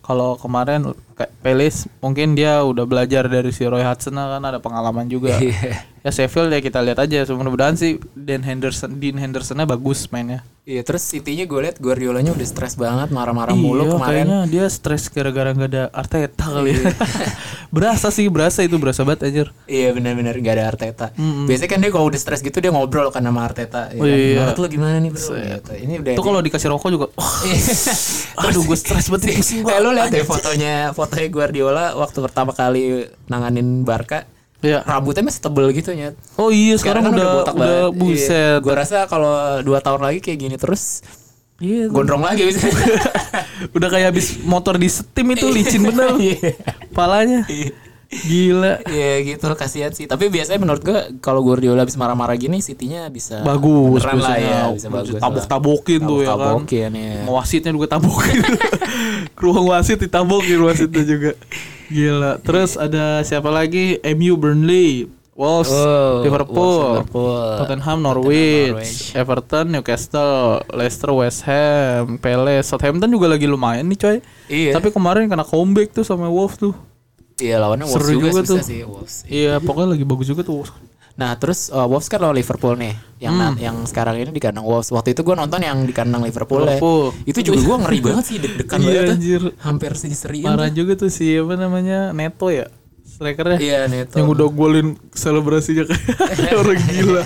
Kalau kemarin kayak Pelis mungkin dia udah belajar dari si Roy Hudson kan ada pengalaman juga. Iya. ya Sheffield ya kita lihat aja. Mudah-mudahan sih Dan Henderson, Dean Hendersonnya bagus mainnya. Iya, terus City-nya gue liat Guardiolanya udah stres banget, marah-marah mulu iya, kemarin. kayaknya dia stres gara-gara nggak ada Arteta kali ya. berasa sih, berasa itu berasa banget anjir. Iya benar-benar gak ada Arteta. Mm-mm. Biasanya kan dia kalau udah stres gitu dia ngobrol kan sama Arteta. Ya Oh, kan? iya. Menurut lu gimana nih bro? Gitu. Ini udah. Itu kalau dikasih rokok juga. aduh gue stres banget pusing Kayak gua. lu lihat deh fotonya fotonya Guardiola waktu pertama kali nanganin Barca. Iya. Rambutnya masih tebel gitu nyet. Oh iya sekarang, udah botak udah banget. buset. Gue rasa kalau dua tahun lagi kayak gini terus Iya. gondrong lagi bisa. udah kayak habis motor di setim itu licin bener. Iya. Palanya. Gila. Iya gitu kasihan sih. Tapi biasanya menurut gue kalau Guardiola habis marah-marah gini City-nya bisa Bagus lah ya, bisa bagus. Tabok-tabokin tuh ya kan. Tabok-tabokin ya. Wasitnya juga tabokin. Ruang wasit ditabokin wasitnya juga. Gila. Terus ada siapa lagi? MU Burnley, Wolves, Oh, Liverpool, Wolves, Liverpool. Tottenham, Norwich, Norwich. Everton, Newcastle, Leicester, West Ham, Palace, Southampton juga lagi lumayan nih coy. Iya. Tapi kemarin kena comeback tuh sama Wolves tuh. Iya lawannya Wolves Seru juga, juga tuh. sih Wolves. Iya, pokoknya lagi bagus juga tuh. Wolves. Nah terus uh, Wolves kan lawan Liverpool nih, yang Hmm. yang sekarang ini di kandang Wolves. Waktu itu gue nonton yang di kandang Liverpool, ya. Liverpool. Itu juga gue ngeri banget sih deg-degan Iya, banget. anjir. Hampir seri-seriin. Parah juga tuh si apa namanya Neto ya strikernya Iya Neto. yang udah golin selebrasinya kayak orang gila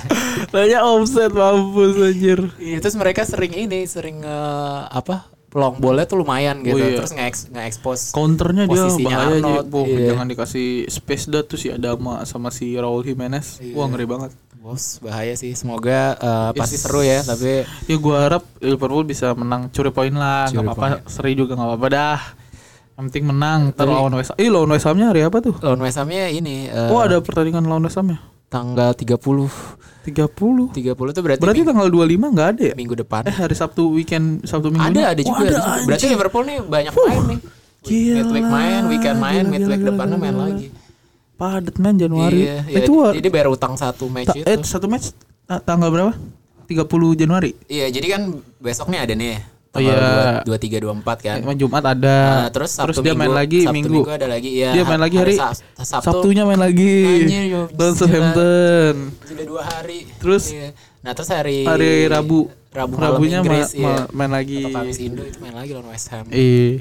Tanya offset mampus anjir Iya, terus mereka sering ini, sering eh, apa? Long ballnya tuh lumayan gitu. Oh, iya. Terus nge- nge-expose counternya dia bahaya aja Boh, iya. jangan dikasih space dah tuh si Adama sama si Raul Jimenez Iya. wah ngeri banget Wolves bahaya sih. Semoga eh, pasti Yes. seru ya, tapi ya gua harap Liverpool bisa menang curi poin lah nggak Curi apa-apa seri juga nggak apa-apa dah yang penting menang ntar Tapi- lawan West Ham Ih lawan West Hamnya hari apa tuh lawan West Ham-nya ini eh, oh ada pertandingan lawan West Ham ya tanggal 30. 30 30 tuh berarti, berarti ming- tanggal 25 nggak ada ya minggu depan. eh hari Sabtu weekend Sabtu minggu ini? Ada, ada Oh, juga. ada juga. Berarti Liverpool nih banyak main nih. Gila. Midweek main, weekend main, Gila, midweek gila, depannya gila, main gila. lagi. padat men Januari Iya, iya. itu Jadi bayar utang satu match ta- itu. eh satu match ta- tanggal berapa 30 Januari Iya, jadi kan besok nih ada nih iya. dua tiga dua empat kan. Emang Jumat ada. Nah, terus Sabtu dia main Minggu- lagi Sabtu Minggu. Minggu ada lagi iya. Dia main lagi hari Sab- Sabtu Sabtunya main lagi. Lawan. Southampton. sudah dua hari. Terus Iya. Nah, terus hari Hari Rabu. Rabu Rabunya ma- Inggris, iya. ma- main lagi. Atau Kamis Indo itu main lagi lawan West Ham. Ih,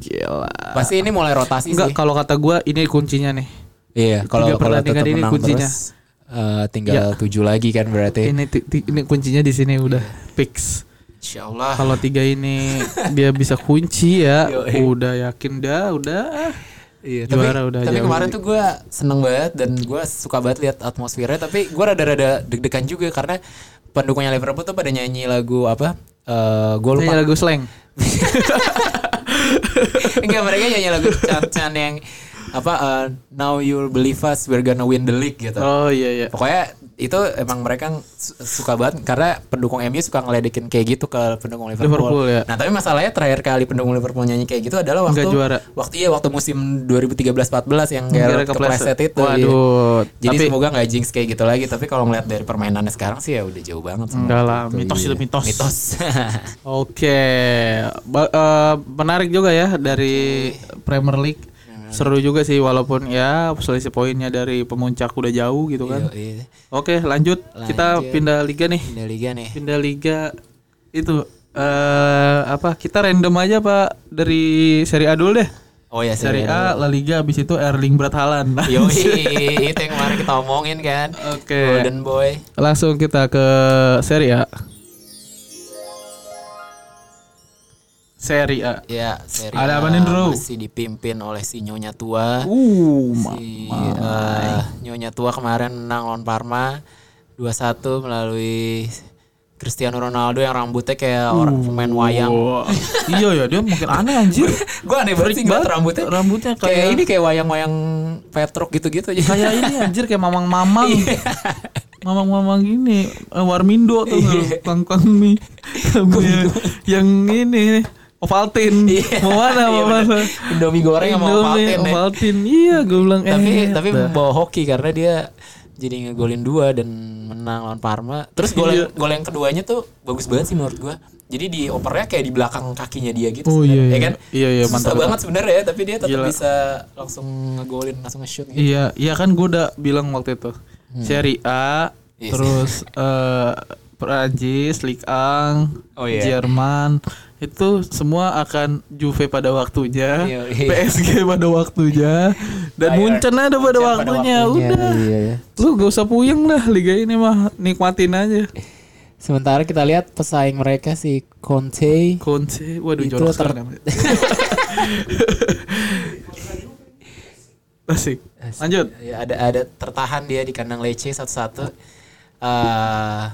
gila. Pasti ini mulai rotasi Enggak, sih. kalau kata gua ini kuncinya nih. Iya, kalau kalau tetap ini menang kuncinya. terus eh, tinggal tujuh lagi kan berarti. Ini ini kuncinya di sini udah fix. Insya Allah. Kalau tiga ini dia bisa kunci ya, Yoi. udah yakin dah, udah. Iya, Juara tapi, udah tapi jauh. kemarin tuh gue seneng banget dan gue suka banget lihat atmosfernya. Tapi gue rada-rada deg-degan juga karena pendukungnya Liverpool tuh pada nyanyi lagu apa? Eh gue lupa. lagu slang. Enggak mereka nyanyi lagu Chan-Chan yang apa? eh, Now you'll believe us, we're gonna win the league gitu. Oh iya iya. Pokoknya itu emang mereka su- suka banget karena pendukung MU suka ngeledekin kayak gitu ke pendukung Liverpool. Liverpool, ya. Nah, tapi masalahnya terakhir kali pendukung Liverpool nyanyi kayak gitu adalah waktu Nggak juara. waktu iya waktu musim 2013-14 yang Gareth kepleset itu. iya. Waduh. Jadi tapi semoga nggak jinx kayak gitu lagi, tapi kalau ngeliat dari permainannya sekarang sih ya udah jauh banget semua. enggak lah, Gitu, mitos iya. itu mitos. Mitos. Oke, Ba- eh, menarik juga ya dari Premier League. Seru juga sih walaupun ya selisih poinnya dari pemuncak udah jauh gitu kan. Iya, iya. Oke, lanjut. Kita Lanjut. pindah liga nih. Pindah liga nih. Pindah liga itu eh apa? Kita random aja Pak dari Serie A dulu deh. Oh ya, Serie A, La Liga habis itu Erling Braut Haaland. Yo, itu yang kemarin kita omongin kan. Oke. Golden Boy. Langsung kita ke Serie A. Serie A. Ya, seri Ada apa nih, Bro? masih dipimpin oleh si Nyonya Tua. Uh, si eh, Nyonya Tua kemarin menang lawan Parma 2-1 melalui Cristiano Ronaldo yang rambutnya kayak orang pemain wayang. Iya ya, dia mungkin aneh anjir. Gue aneh banget sih ngeliat rambutnya. Rambutnya kayak, kayak- ini kayak wayang-wayang Petruk gitu-gitu aja. Kayak ini anjir kayak mamang-mamang. Mamang-mamang gini, eh, Warmindo tuh kangkang mie. Mie yang ini Ovaltine. Iya. Mau mana? Mau Iya, mana? bener. Indomie goreng sama ya. Ovaltine. Iya, gue bilang tapi eh. tapi bawa hoki karena dia jadi ngegolin dua dan menang lawan Parma. Terus gol Iya. yang, gol yang keduanya tuh bagus banget sih menurut gua. Jadi di opernya kayak di belakang kakinya dia gitu Oh, iya, ya iya. kan? Iya, iya, Susah mantap. banget sebenarnya ya, tapi dia tetap Gila. bisa langsung ngegolin, langsung nge-shoot gitu. Iya, iya kan gue udah bilang waktu itu. A, Hmm. Iya, terus eh Perancis, Ligue 1, Oh, iya. Jerman, itu semua akan Juve pada waktunya, Iya, iya. PSG pada waktunya, dan Bayern Munchen ada pada Munchen pada waktunya. waktunya, Udah, iya, iya. lu gak usah puyeng lah liga ini mah nikmatin aja. Sementara kita lihat pesaing mereka si Conte Conte, waduh Itu jorok ter-. Asik. Lanjut. ya, ada ada tertahan dia di kandang Lecce satu-satu. Eh,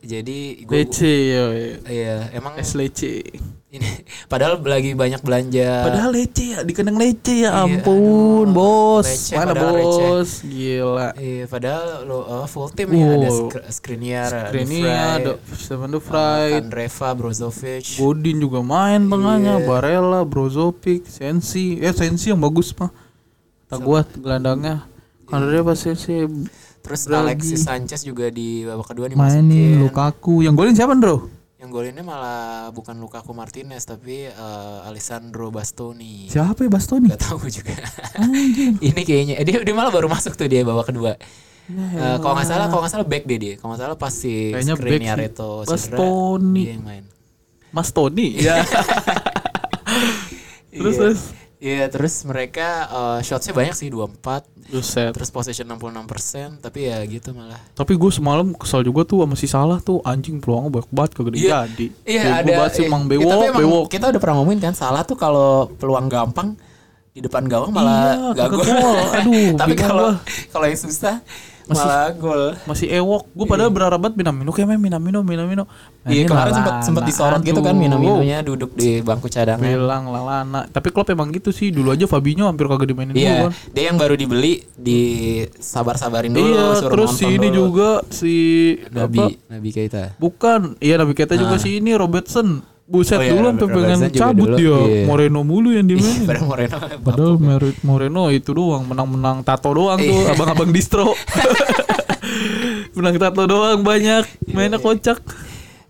jadi gua, Lece, yo. Iya, emang Es lece. ini padahal lagi banyak belanja. Padahal lece ya, di kandang lece ya Iya, ampun, aduh. bos. Receh, Mana bos? Gila. Iya, padahal lo eh, full tim ya ada Wow. Sk- Skriniar, ada Ini Fry, ada Stefan De Vrij, Kandreva, Brozovic. Godin juga main tengahnya, Iya. Barella, Brozovic, Sensi. Eh Sensi yang bagus mah. Tak gua gelandangnya. Kan dia pas Sensi Terus Draghi. Alexis Sanchez juga di babak kedua mainin dimasukin. Lukaku. Yang golin siapa, Bro? Yang golinnya malah bukan Lukaku Martinez tapi eh, Alessandro Bastoni. Siapa ya Bastoni? Gak tahu juga. Ini kayaknya eh, dia, dia malah baru masuk tuh dia babak kedua. Ya Eh, kalau nggak salah, kalau nggak salah back deh dia. Kalau nggak salah pas si Skriniar itu Bastoni. dia yang main. Mas Tony. Ya. terus Iya. terus. Iya, terus mereka eh, shotsnya banyak sih 24 Buset. Terus possession 66% Tapi ya gitu malah Tapi gue semalam kesal juga tuh sama si Salah tuh anjing peluangnya banyak banget kagak Iya. jadi. Iya Bego ada banget sih iya. Mang Kita tuh Bewok, emang- Bewok. Kita udah pernah ngomongin kan Salah tuh kalau peluang gampang Di depan gawang malah Iya, gak gol gol. Aduh, Tapi kalau kalau yang susah Masih- Malah gol Masih ewok. Gue padahal berharap banget Minamino kayak main Minamino, Minamino. Iya Mainnya kemarin sempat sempat disorot gitu kan. Minaminonya duduk di bangku cadangan. Bilang Lalana. Tapi Klopp emang gitu sih. Dulu aja Fabinho hampir kagak dimainin dulu Iya, kan. dia yang baru dibeli di sabar-sabarin dulu Iya, suruh terus si ini dulu. juga si Nabi apa? Nabi Keita. Bukan, iya Nabi Keita juga si ini Robertson. Buset Oh iya, dulu sampai pengen cabut dulu, dia. iya. Moreno mulu yang dimainin. Padahal Moreno Padahal Moreno itu doang menang-menang tato doang tuh Iya. abang-abang distro. menang tato doang banyak mainnya kocak.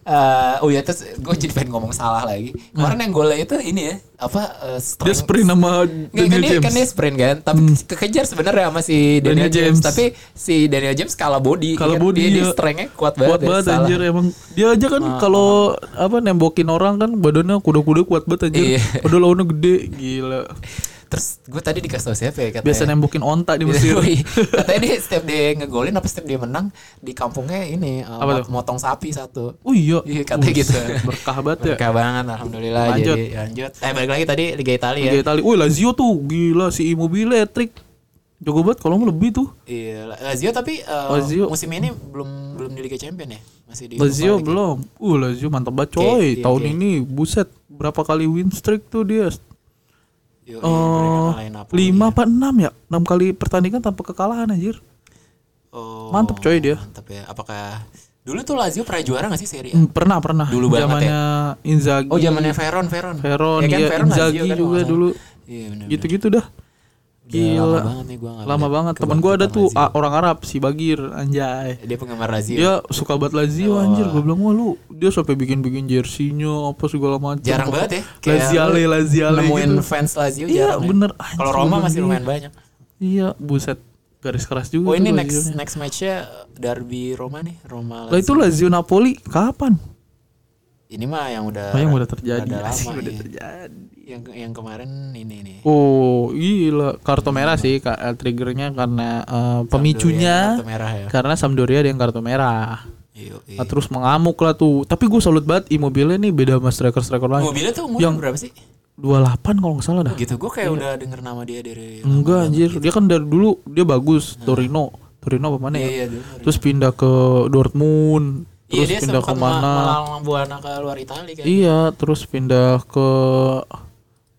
Eh, oh ya terus gue jadi pengen ngomong salah lagi. Kemarin yang golnya itu ini ya apa eh, Dia sprint sama Nggak, kan, Daniel dia, James. Hmm. kan dia sprint kan, tapi kekejar sebenarnya sama si Daniel, Daniel James. James. Tapi si Daniel James kalah body. Kalah kan? body, dia, dia iya. strength-nya kuat banget. kuat ya, banget salah. anjir emang dia aja kan kalau apa nembokin orang kan badannya kuda-kuda kuat banget anjir Iya. padahal lawannya gede gila Terus gue tadi dikasih tau siapa ya katanya. biasa nembokin onta di Mesir katanya dia setiap dia ngegolin apa setiap dia menang di kampungnya ini uh, Apa mot- tuh? motong sapi satu. oh iya Iya, katanya gitu. Buset, berkah banget ya Berkah banget alhamdulillah Lanjut. jadi lanjut. Eh balik lagi tadi Liga Italia Liga. Italia wih Lazio tuh gila si Immobile trik jago banget kalau mau lebih tuh Iya, Lazio tapi uh, Lazio. musim ini belum belum di Liga Champion ya? Masih di Lazio ya? belum uh Lazio mantap banget coy iya, tahun oke. ini buset berapa kali win streak tuh dia Napoli. lima apa enam ya enam kali pertandingan tanpa kekalahan anjir Oh, Mantep, coy, dia. Mantep ya. Apakah dulu tuh Lazio pernah juara gak sih Serie A? Hmm, pernah pernah Dulu banget ya? zamannya Inzaghi Oh, zamannya Veron, Veron. Veron, ya kan iya, Veron Lazio Inzaghi kan, juga dulu. Iya, benar. gitu-gitu dah Lama gila banget nih gua lama banget teman gua ada tuh Lazio. orang Arab si Bagir anjay Dia penggemar Lazio. dia suka banget Lazio anjir gue bilang wah lu dia sampai bikin-bikin jersinya apa segala macam Jarang banget ya. Laziale Laziale Nemuin gitu fans Lazio Iya, jarang. ya. bener. Kalau Roma gua masih lumayan banyak. iya buset garis keras juga Oh ini next Lazio-nya. next matchnya derby Roma nih, Roma. lah itu Lazio Napoli kapan Ini mah yang udah oh, yang udah terjadi Asik, lama udah iya. terjadi Yang yang kemarin ini nih. oh gila kartu merah sih ka- eh, triggernya karena eh, pemicunya Kartu merah ya. karena Sampdoria ada yang kartu merah Iya, iya. Nah, terus mengamuk lah tuh. Tapi gue salut banget Immobile nih beda sama striker-striker lain. Mobilnya tuh umurnya Yang- berapa sih? 28 kalau nggak salah dah. Gitu, gue kayak udah denger nama dia dari Enggak anjir, dia kan dari dulu dia bagus Torino. Torino apa mana Iya, ya? iya, dulu. Terus pindah ke Dortmund, Iya, terus dia pindah ke mana? melalang buana ke luar Italia kan. Iya, terus pindah ke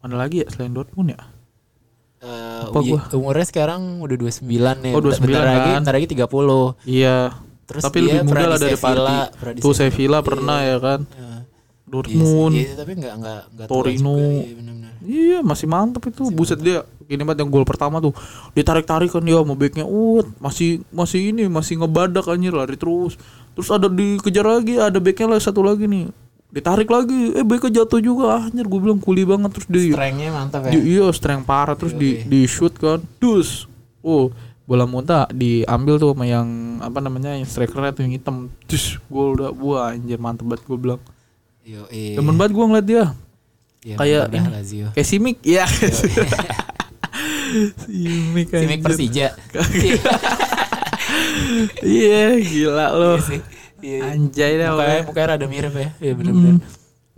mana lagi ya selain Dortmund ya? Eh, Apa iya, gua? umurnya sekarang udah 29 nih. Oh, 29 bentar lagi, kan? bentar lagi 30. Iya. Terus Tapi lebih muda lah di dari Parti. Tuh Sevilla. Pernah ya kan? Dortmund. Iya, sih, iya, tapi enggak enggak enggak Torino. juga, iya. Iya masih mantep itu buset dia ini banget yang gol pertama tuh ditarik tarik kan dia sama backnya uh masih masih ini masih ngebadak anjir lari terus terus ada dikejar lagi ada backnya lah satu lagi nih ditarik lagi eh backnya jatuh juga anjir gue bilang kuli banget terus di, Strength-nya mantap ya. di iya strength parah terus di di shoot kan dus oh bola muntah diambil tuh sama yang apa namanya yang strikernya tuh yang hitam dus gol udah wah anjir mantep banget gue bilang Yo, iya. demen banget gue ngeliat dia Iya, kayak ini. Lazio. kayak Simic ya Simic anjir. Persija. Iya gila lo Iya sih. Iya. Anjay dah Mukanya, pokoknya. mukanya rada mirip ya. Iya benar-benar.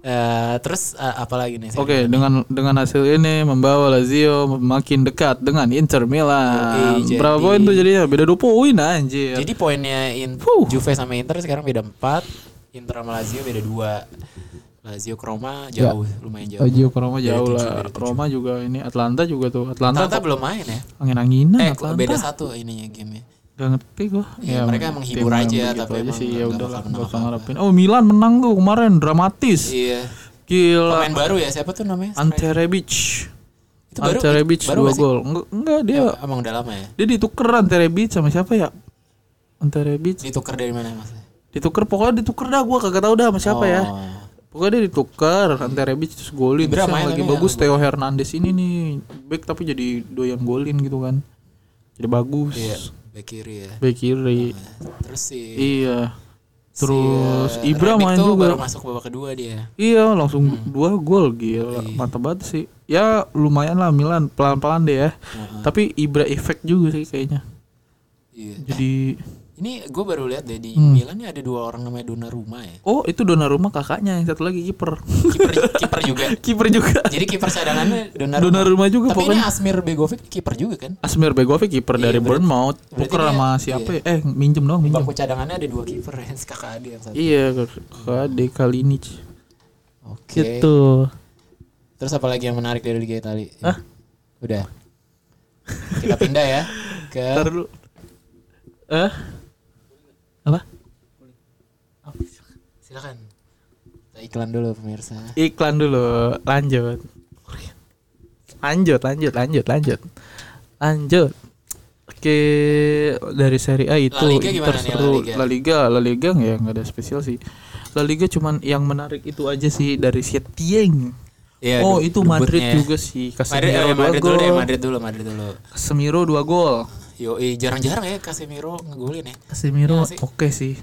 Eh, terus eh, apa lagi nih? Oke dengan dengan hasil ini membawa Lazio makin dekat dengan Inter Milan. Yoi, Berapa jadi- poin tuh jadinya? Beda 2 poin anjir. Jadi poinnya in, Huh. Juve sama Inter sekarang beda 4, Inter sama Lazio beda 2. Lazio ke Roma jauh, lumayan jauh. Lazio ke Roma jauh lah. Roma juga ini Atlanta juga tuh. Atlanta, Atlanta belum main ya? angin-anginan Eh, Atlanta. beda satu ininya gamenya. Gak ngerti gua. Iya, mereka emang hibur aja, begitu tapi aja sih ya bakal gak usah apa-apa. ngarepin. Oh Milan menang tuh kemarin dramatis. Iya. Gila. Pemain baru ya, siapa tuh namanya? Ante Rebic. Itu baru- Ante Rebic baru dua gol. Enggak, enggak dia Ya, emang udah lama ya? dia dituker Ante Rebic sama siapa ya? Ante Rebic Ditukar dari mana Mas? dituker pokoknya dituker dah gua kagak tahu dah sama siapa ya. Oh. Pokoknya dia ditukar Ante Rebic terus golin Ibra terus yang lagi bagus Theo Hernandez ini nih back tapi jadi doyan golin gitu kan. Jadi bagus. Iya, bek kiri ya. Back kiri. Terus si Iya. si, Terus eh, Ibra main tuh juga. baru masuk babak kedua dia. Iya langsung Hmm. dua gol gila mantap banget sih ya lumayan lah Milan pelan-pelan deh ya tapi Ibra efek juga sih kayaknya Iya. jadi Ini gue baru lihat deh di Hmm. Milan nih ada dua orang namanya Donnarumma ya. oh itu Donnarumma kakaknya yang satu lagi kiper Kiper kiper juga. kiper juga Jadi kiper cadangannya Donnarumma. Donnarumma juga Tapi ini pokoknya Asmir Begovic kiper juga kan? Asmir Begovic kiper Iya, dari berarti- Bournemouth dia- sama siapa ya eh minjem dong minjem bangku cadangannya ada dua kiper ya, kakak adik yang satu. iya kakak Kalinic Oke. gitu Terus apa lagi yang menarik dari Liga Italia? Hah? Udah. Kita pindah ya ke Ntar dulu eh apa Oh, silakan. Iklan dulu pemirsa. iklan dulu lanjut lanjut lanjut lanjut lanjut lanjut oke dari seri A itu Inter seru Liga? La Liga La Liga ya nggak ada spesial sih La Liga cuman yang menarik itu aja sih dari Setien. Iya, oh itu Madrid debutnya. juga sih Madrid, Casemiro eh, dua Madrid dulu gol. deh, Madrid dulu, Madrid dulu. Casemiro dua gol. Yo, jarang-jarang ya Casemiro ngegolin ya. Casemiro sih. oke sih.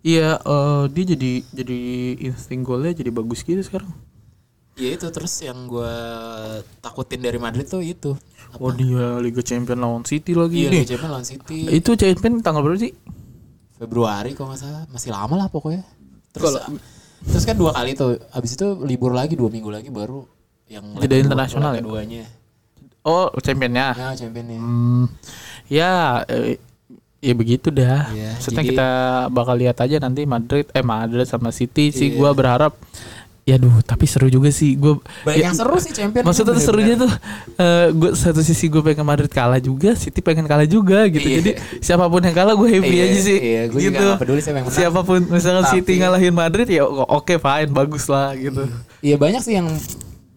Iya, eh, dia jadi jadi insting golnya jadi bagus gitu sekarang. Iya itu terus yang gua takutin dari Madrid tuh itu. Oh dia Liga Champion lawan City lagi Iya, nih. Liga Champions lawan City. Itu Champion tanggal berapa sih? Februari kalau nggak salah masih lama lah pokoknya terus Kalau- terus kan dua kali tuh abis itu libur lagi dua minggu lagi baru yang Jeda leg internasional ya? keduanya Oh Championnya. ya championnya Hmm, ya, eh, ya begitu dah. Iya, Maksudnya jadi- kita bakal lihat aja nanti Madrid, eh Madrid sama City sih. Iya. Gua berharap. Ya duh, tapi seru juga sih. Gue banyak yang seru sih champion Maksudnya tuh serunya tuh, eh gue satu sisi gue pengen Madrid kalah juga, City pengen kalah juga gitu. Iya. Jadi siapa pun yang kalah gue happy Iya, aja sih. iya, gue juga gitu. peduli siapa yang menang. Siapa pun misalkan Tapi- City ngalahin Madrid ya oke fine, bagus lah gitu. iya banyak sih yang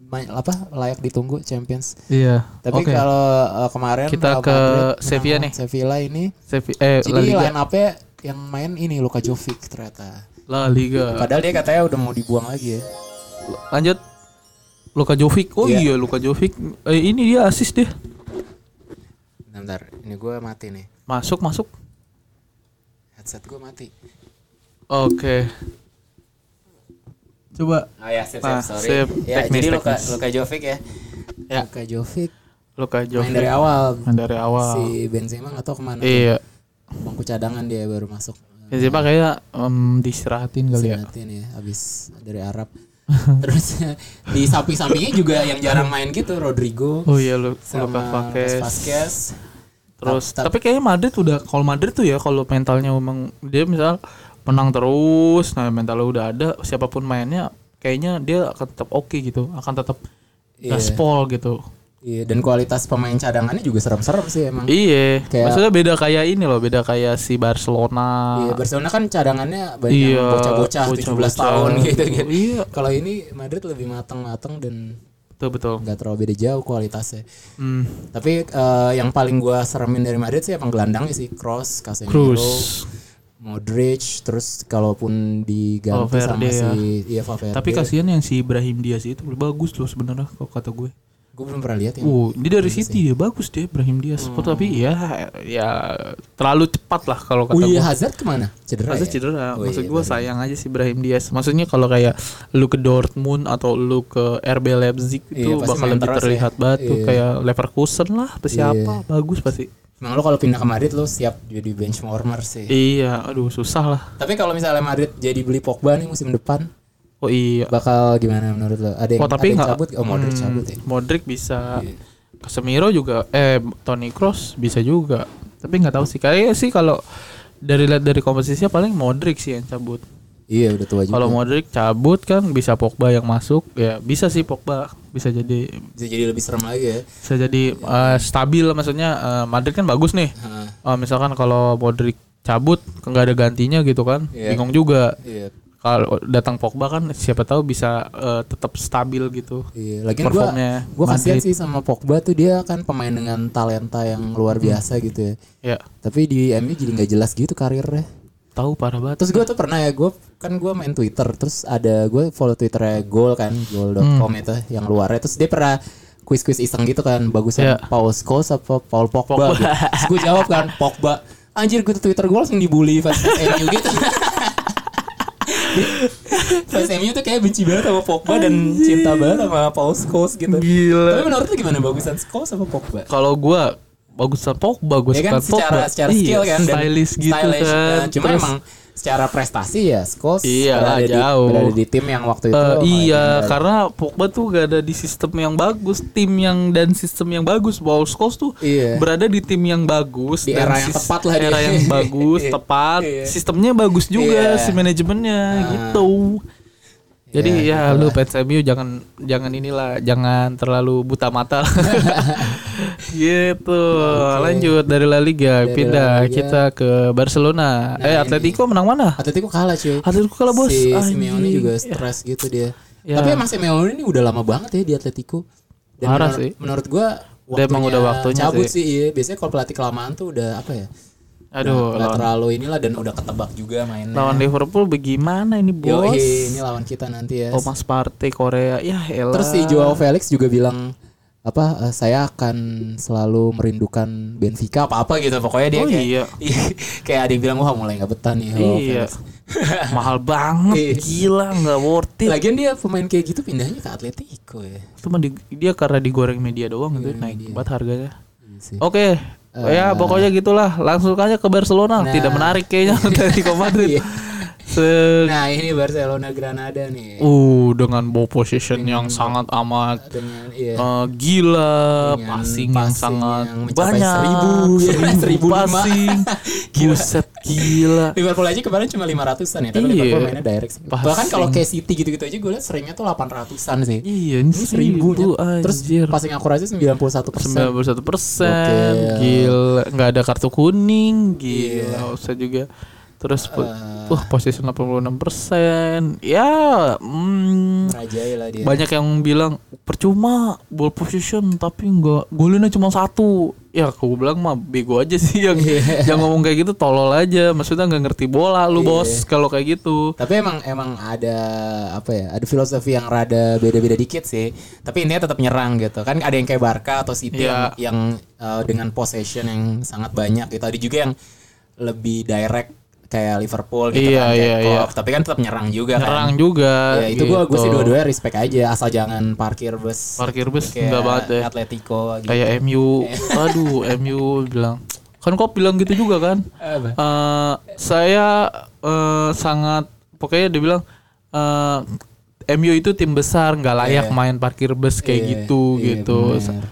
apa layak ditunggu champions Iya. tapi Oke. kalau uh, kemarin Kita ke Madrid Sevilla nih. Sevilla ini Sevi- eh La jadi Liga. line up-nya yang main ini Luka Jovic ternyata La Liga. padahal dia katanya udah mau dibuang lagi ya Lanjut. Luka Jovic. Oh Iya. iya, Luka Jovic. Eh, ini dia asis deh. bentar ini gue mati nih Masuk, masuk. headset gue mati Oke. Coba Oh ya, sip, Ah, sip, sorry. sip. Ya, Teknis, jadi Luka, teknis. Luka Jovic ya. Ya. Luka Jovic Luka main Jovic dari awal. Main dari awal. Si Benzema nggak tahu ke mana. Iya. Bangku cadangan dia baru masuk. Benzema kayak em, diistirahatin kali ya. Ya, habis dari Arab. Terus di samping-sampingnya juga yang jarang main gitu, Rodrigo Oh iya lu Luka Vazquez. Terus Tap- tap- tapi kayaknya Madrid udah kalau Madrid tuh ya kalau mentalnya memang dia misal menang terus, nah mentalnya udah ada siapa pun mainnya kayaknya dia akan tetap oke gitu, akan tetap Iya. gaspol gitu. Iya, dan kualitas pemain cadangannya juga serem-serem sih emang. Iya, Kayak- maksudnya beda kayak ini loh, beda kayak si Barcelona. Iya, Barcelona kan cadangannya banyak Iya, bocah-bocah 17 bocah-bocah. tahun gitu gitu. Iya. Kalau ini Madrid lebih matang-matang dan Betul betul. nggak terlalu beda jauh kualitasnya. Hmm. Tapi eh, yang paling gua seremin dari Madrid sih emang gelandangnya sih Cross, Casemiro, Cruz. Modric, terus kalaupun diganti sama Valverde ya. si iya Valverde. Tapi kasihan yang si Ibrahim Diaz itu bagus loh sebenarnya kalau kata gue. gue belum pernah lihat ya. Uh, dia dari City ya bagus deh Ibrahim Diaz. Hmm. Tapi ya ya terlalu cepat lah kalau kata Oh iya gue. Hazard ke mana? Cedera. Masa ya? cedera. Oh Maksud iya, gue baru. sayang aja sih Ibrahim Diaz. Maksudnya kalau kayak lu ke Dortmund atau lu ke RB Leipzig Iya, itu pasti bakal lebih terus ya. terlihat banget tuh Iya. kayak Leverkusen lah, apa siapa bagus pasti. Emang lo kalau pindah ke Madrid lo siap jadi bench warmer sih. Iya, aduh susah lah. Tapi kalau misalnya Madrid jadi beli Pogba nih musim depan, Oh iya. bakal gimana menurut lo? Ada yang, Oh tapi ada yang cabut? Oh Modric Hmm, cabut ya. Modric bisa. Iya. Casemiro juga. Eh Toni Kroos bisa juga. Tapi nggak tahu sih. Kayaknya sih kalau dari lihat dari komposisinya paling Modric sih yang cabut. Iya udah tua juga. Kalau Modric cabut kan bisa Pogba yang masuk. Ya bisa sih Pogba bisa jadi Bisa jadi lebih serem lagi ya. bisa jadi eh, stabil maksudnya eh, Madrid kan bagus nih. Heeh. Eh, misalkan kalau Modric cabut nggak ada gantinya gitu kan. Iya. Bingung juga. Iya. Kalau datang Pogba kan siapa tahu bisa eh, tetap stabil gitu. Iya, lagi Performnya gua kasihan sih sama Pogba tuh dia kan pemain dengan talenta yang luar biasa gitu ya. Ya, Tapi di MU jadi nggak jelas gitu karirnya. Tahu parah banget. Terus gue tuh pernah ya gue kan gue main Twitter terus ada gue follow Twitternya Goal kan goal.com Hmm. itu yang luarnya terus dia pernah quiz-quiz iseng gitu kan bagusan Iya. Paul Scholes apa Paul Pogba, Pogba. gitu. Terus gue jawab kan Pogba anjir gue tuh Twitter gue langsung dibully fans MU gitu fans MU tuh kayak benci banget sama Pogba dan cinta banget sama Paul Scholes gitu Gila. tapi menurut lu gimana bagusan Scholes apa Pogba Kalau gua bagusan Pogba, gua ya suka kan secara Pogba. secara Iya, skill kan dan stylish gitu stylish. kan. Nah, cuma Terus, emang secara prestasi ya Scholes Iya berada, di, jauh. berada di tim yang waktu itu malah iya, karena Pogba tuh gak ada di sistem yang bagus, tim yang dan sistem yang bagus. Paul Scholes tuh Iya. berada di tim yang bagus Di era yang tepat lah dia. Era yang bagus, Iya. tepat, Iya. sistemnya bagus juga Iya. si manajemennya Ah. gitu. Jadi Ya, ya, lu fans MU jangan jangan inilah jangan terlalu buta mata. gitu. Lanjut dari La Liga Dari pindah La Liga. kita ke Barcelona. Nah, eh ini. Atletico menang mana? Atletico kalah cuy Atletico kalah bos. si. Simeone juga stres gitu dia Ya. tapi emang Simeone ini udah lama banget ya di Atletico Parah menurut, sih. menurut gua Dia emang udah waktunya cabut sih. sih. iya biasanya kalau pelatih kelamaan tuh udah apa ya Aduh, nggak lawan, terlalu inilah dan udah ketebak juga mainnya. lawan Liverpool bagaimana ini bos? Yoi, ini lawan kita nanti ya. Thomas Partey Korea. Ya elah. Terus si Joao Felix juga bilang apa eh, saya akan selalu merindukan Benfica apa apa gitu pokoknya dia Oh, kayak iya. kayak ada yang bilang wah mulai nggak betah nih Joao Iya. Felix. Mahal banget, Iya. gila nggak worth it. Lagian dia pemain kayak gitu pindahnya ke Atletico ya. Cuma di- dia karena digoreng media doang gitu Digoreng naik media. banget harganya. Iya. Oke. ya pokoknya gitulah. Langsung aja ke Barcelona. Nah. Tidak menarik kayaknya Atletico Madrid. Nah ini Barcelona Granada nih. uh dengan ball position yang sangat amat Dengan iya. eh, gila, Dengan passing, yang passing sangat yang banyak, seribu, ya, seribu seribu lima. passing, buset gila. Liverpool aja kemarin cuma 500-an ya, tapi Iya. Liverpool mainnya direct. Passing. Bahkan kalau kayak City gitu-gitu aja gue liat seringnya tuh 800-an sih. Iya, ini seribu Terus anjir. passing akurasi 91 persen. 91 persen, Gokil. gila, nggak ada kartu kuning, gila, Iya. usah juga. Terus, Eh. wah posisi 86 persen, ya, hmm, lah dia. banyak yang bilang percuma ball position tapi nggak golinnya cuma satu. Ya, aku bilang mah bego aja sih yang yang ngomong kayak gitu tolol aja, maksudnya nggak ngerti bola lu Iya. bos kalau kayak gitu. Tapi emang emang ada apa ya? Ada filosofi yang rada beda-beda dikit sih. Tapi intinya tetap nyerang gitu. Kan ada yang kayak Barca atau City Iya. yang, yang uh, dengan possession yang sangat banyak gitu. Ada juga yang lebih direct kayak Liverpool gitu Iya, kan iya, Klopp. Tapi kan tetap nyerang juga Nyerang kan. juga. Ya itu gua gue sih gitu. dua-duanya respect aja asal jangan parkir bus Parkir bus kayak enggak banget deh. Atletico gitu. kayak MU aduh MU bilang kan kok bilang gitu juga kan? Eh, saya eh, sangat pokoknya dia bilang eh, MU itu tim besar nggak layak Iya. main parkir bus kayak Iya, gitu iya, gitu bener.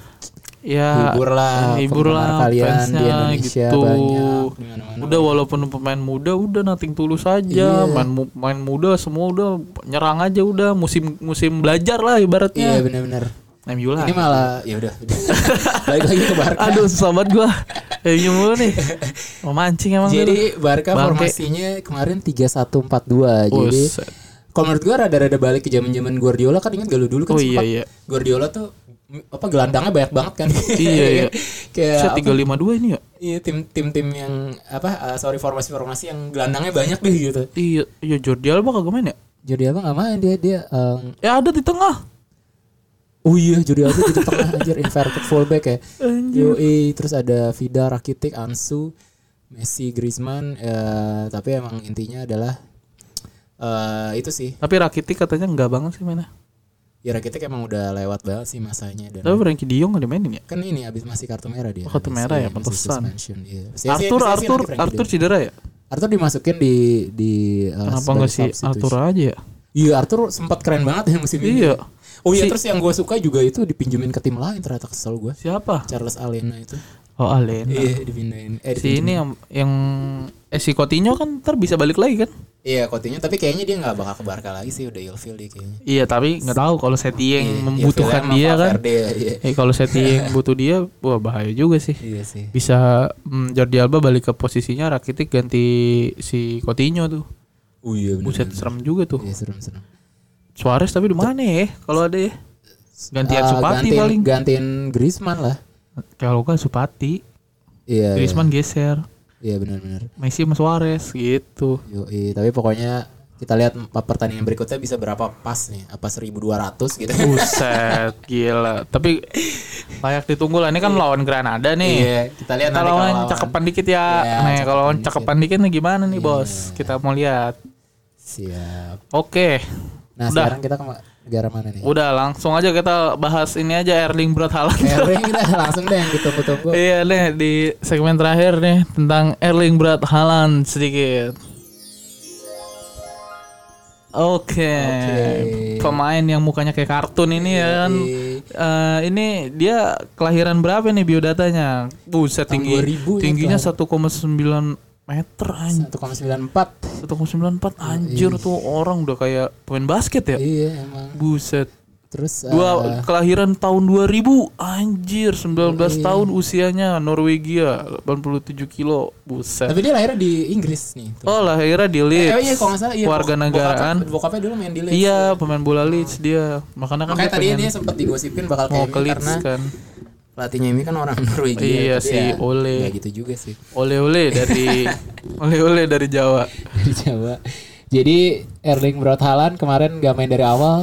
Ya Hibur lah hibur penggemar lah kalian di Indonesia gitu banyak di mana-mana. udah walaupun pemain muda udah nating tulus aja Iya. main main muda semua udah nyerang aja udah musim musim belajar lah Iya ibaratnya benar-benar. MU lah Ini malah ya udah. Balik lagi ke Barca. aduh sahabat gua MU mulu nih mau mancing emang Jadi Barca Bangke. formasinya kemarin 3142. Jadi Buset. kalau menurut gua rada-rada balik ke zaman-zaman Guardiola kan ingat gak lu dulu kan Oh iya, sempat iya. Guardiola tuh apa gelandangnya banyak banget kan. Iya, iya. Kayak Bisa apa, tiga lima dua ini ya? iya tim-tim yang apa uh, sorry formasi-formasi yang gelandangnya banyak deh gitu. Iya, iya Jordi Alba kagak main ya? Jordi Alba nggak main dia dia um, Ya ada di tengah. Oh iya Jordi Alba jadi tengah anjir inverted fullback ya. Yoi terus ada Vida Rakitic, Ansu, Messi, Griezmann eh, tapi emang intinya adalah eh itu sih. Tapi Rakitic katanya enggak banget sih mainnya. Ya Rakitic emang udah lewat banget sih masanya dan Tapi Frankie De Jong nggak dimainin ya? kan ini abis masih kartu merah dia. Oh, kartu merah ya, masih pantesan. iya. Arthur, Arthur, Arthur De cedera ya? Arthur dimasukin di di uh, Kenapa enggak sih substitution. Arthur aja ya? Iya Arthur sempat keren banget ya musim ini. Iya. Oh iya Si- terus yang gue suka juga itu dipinjemin ke tim lain ternyata kesel gue. Siapa? Charles Alena itu. Oh Allen. Iya dipindahin. Eh, Si ini yang, yang eh si Coutinho kan ntar bisa balik lagi kan? Iya Coutinho tapi kayaknya dia nggak bakal ke Barca lagi sih udah ilfil dia kayaknya. Iya tapi nggak tahu kalau Setien Iya, membutuhkan ilfilnya sama dia kan. Iya. Eh kalau Setien butuh dia, wah bahaya juga sih. Iya sih. Bisa mm, Jordi Alba balik ke posisinya Rakitic ganti si Coutinho tuh. Oh iya benar. Buset serem juga tuh. Iya serem serem. Suarez tapi di mana ya? Kalau ada ya? Gantian Ah, Supati gantiin, paling. Gantiin Griezmann lah. Kalau kan Supati, Iya. Griezmann geser, Iya benar-benar. Messi sama Suarez gitu. Yoi, tapi pokoknya kita lihat pertandingan berikutnya bisa berapa pas nih? Apa 1200 gitu. Buset, gila. Tapi layak ditunggu lah. Ini kan lawan Granada nih. Iya, kita lihat Kita nanti lawan lawan- cakepan dikit ya. Iya, nih kalau lawan cakepan dikit nih gimana nih bos? Kita mau lihat. Siap. Oke. Nah, Udah. sekarang kita negara mana nih? Udah langsung aja kita bahas ini aja Erling Braut Haaland. Erling kita langsung deh yang ditunggu-tunggu. Iya nih di segmen terakhir nih tentang Erling Braut Haaland sedikit. Oke, Oke. pemain yang mukanya kayak kartun ini ya kan. Eh, ini dia kelahiran berapa nih biodatanya? Buset tinggi 2000 ya, tingginya kelahiran. 1,9 meter anjir. 1,94. 1,94 anjir tuh orang udah kayak pemain basket ya. Iya, emang. Buset. Terus Dua eh, kelahiran tahun 2000 anjir 19 tahun usianya Norwegia 87 kilo buset tapi dia lahir di Inggris nih. Tuh. oh lahirnya di Eh, Leeds oh iya kalau salah iya. warga negaraan Bokapnya, bokapnya dulu main di Leeds. iya pemain bola Leeds dia makanya kan Makanya dia tadi pengen dia sempat digosipin bakal mau ke Leeds karena kan pelatihnya ini kan orang Norwegia. Iya tapi sih, ya, Ole. nggak gitu juga sih Oleh-oleh dari oleh-oleh dari Jawa. dari Jawa. Jadi Erling Braut Haaland kemarin gak main dari awal,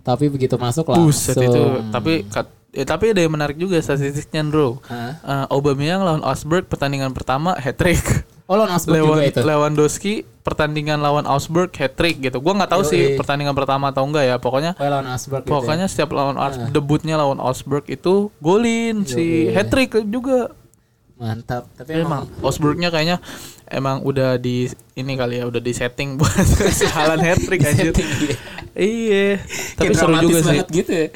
tapi begitu masuk langsung. Buset itu. Tapi kat- eh, tapi ada yang menarik juga statistiknya, Bro. Hah? Eh, Aubameyang lawan Augsburg pertandingan pertama hat trick. Oh lawan Augsburg juga Lewan, itu. Lewandowski pertandingan lawan Augsburg hat trick gitu. Gua nggak tahu Yoi. sih pertandingan pertama atau enggak ya. Pokoknya Oh lawan Augsburg gitu ya. pokoknya setiap lawan Aus- debutnya lawan Augsburg itu golin si hat trick juga. Mantap. Tapi emang Emang Augsburgnya kayaknya emang udah di ini kali ya udah di setting buat si Haaland hat trick anjir. setting dia. Iya. Tapi seru juga sih. gitu ya.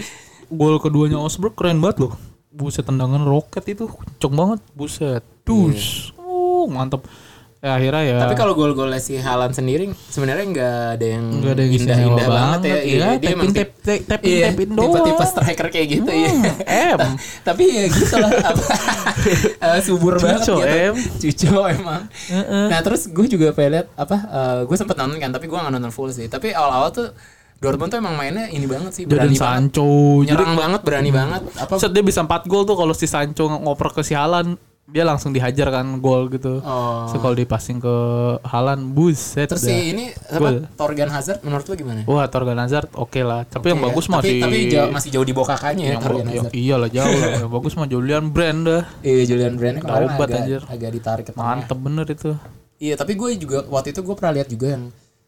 Gol keduanya Augsburg keren banget loh. Buset tendangan roket itu kenceng banget. Buset. Dus. Oh, mantap. Ya, akhirnya ya. Tapi kalau gol-golnya si Haaland sendiri sebenarnya nggak ada yang Nggak ada yang indah-indah istimewa banget, ya. Iya, dia tapin tap tap tapin iya, tapin doang. tipe-tipe striker kayak gitu ya. M. Tapi ya gitu lah apa eh, subur banget Cuco, gitu. em. Cuco emang. Heeh. Nah terus gue juga pengen lihat apa gue sempet nonton kan tapi gue gak nonton full sih tapi awal-awal tuh Dortmund tuh emang mainnya ini banget sih Jadon berani banget Sancho. Jadi nyerang banget berani banget apa set dia bisa 4 gol tuh kalau si Sancho ngoper ke si Haaland dia langsung dihajar kan gol gitu. oh. So kalau dipassing ke Haaland buset. terus si ini apa Torgan Hazard menurut lo gimana? Wah, Torgan Hazard oke lah. Tapi yang Oke ya. bagus mah tapi, di tapi jauh- masih jauh di bawah kakaknya ya yang, Torgan yang Hazard. iyalah jauh lah. Yang bagus mah Julian Brand dah. Iya Julian Brand kemarin agak, anjir. agak ditarik ke tengah. Mantep bener itu. Iya tapi gue juga waktu itu gue pernah lihat juga yang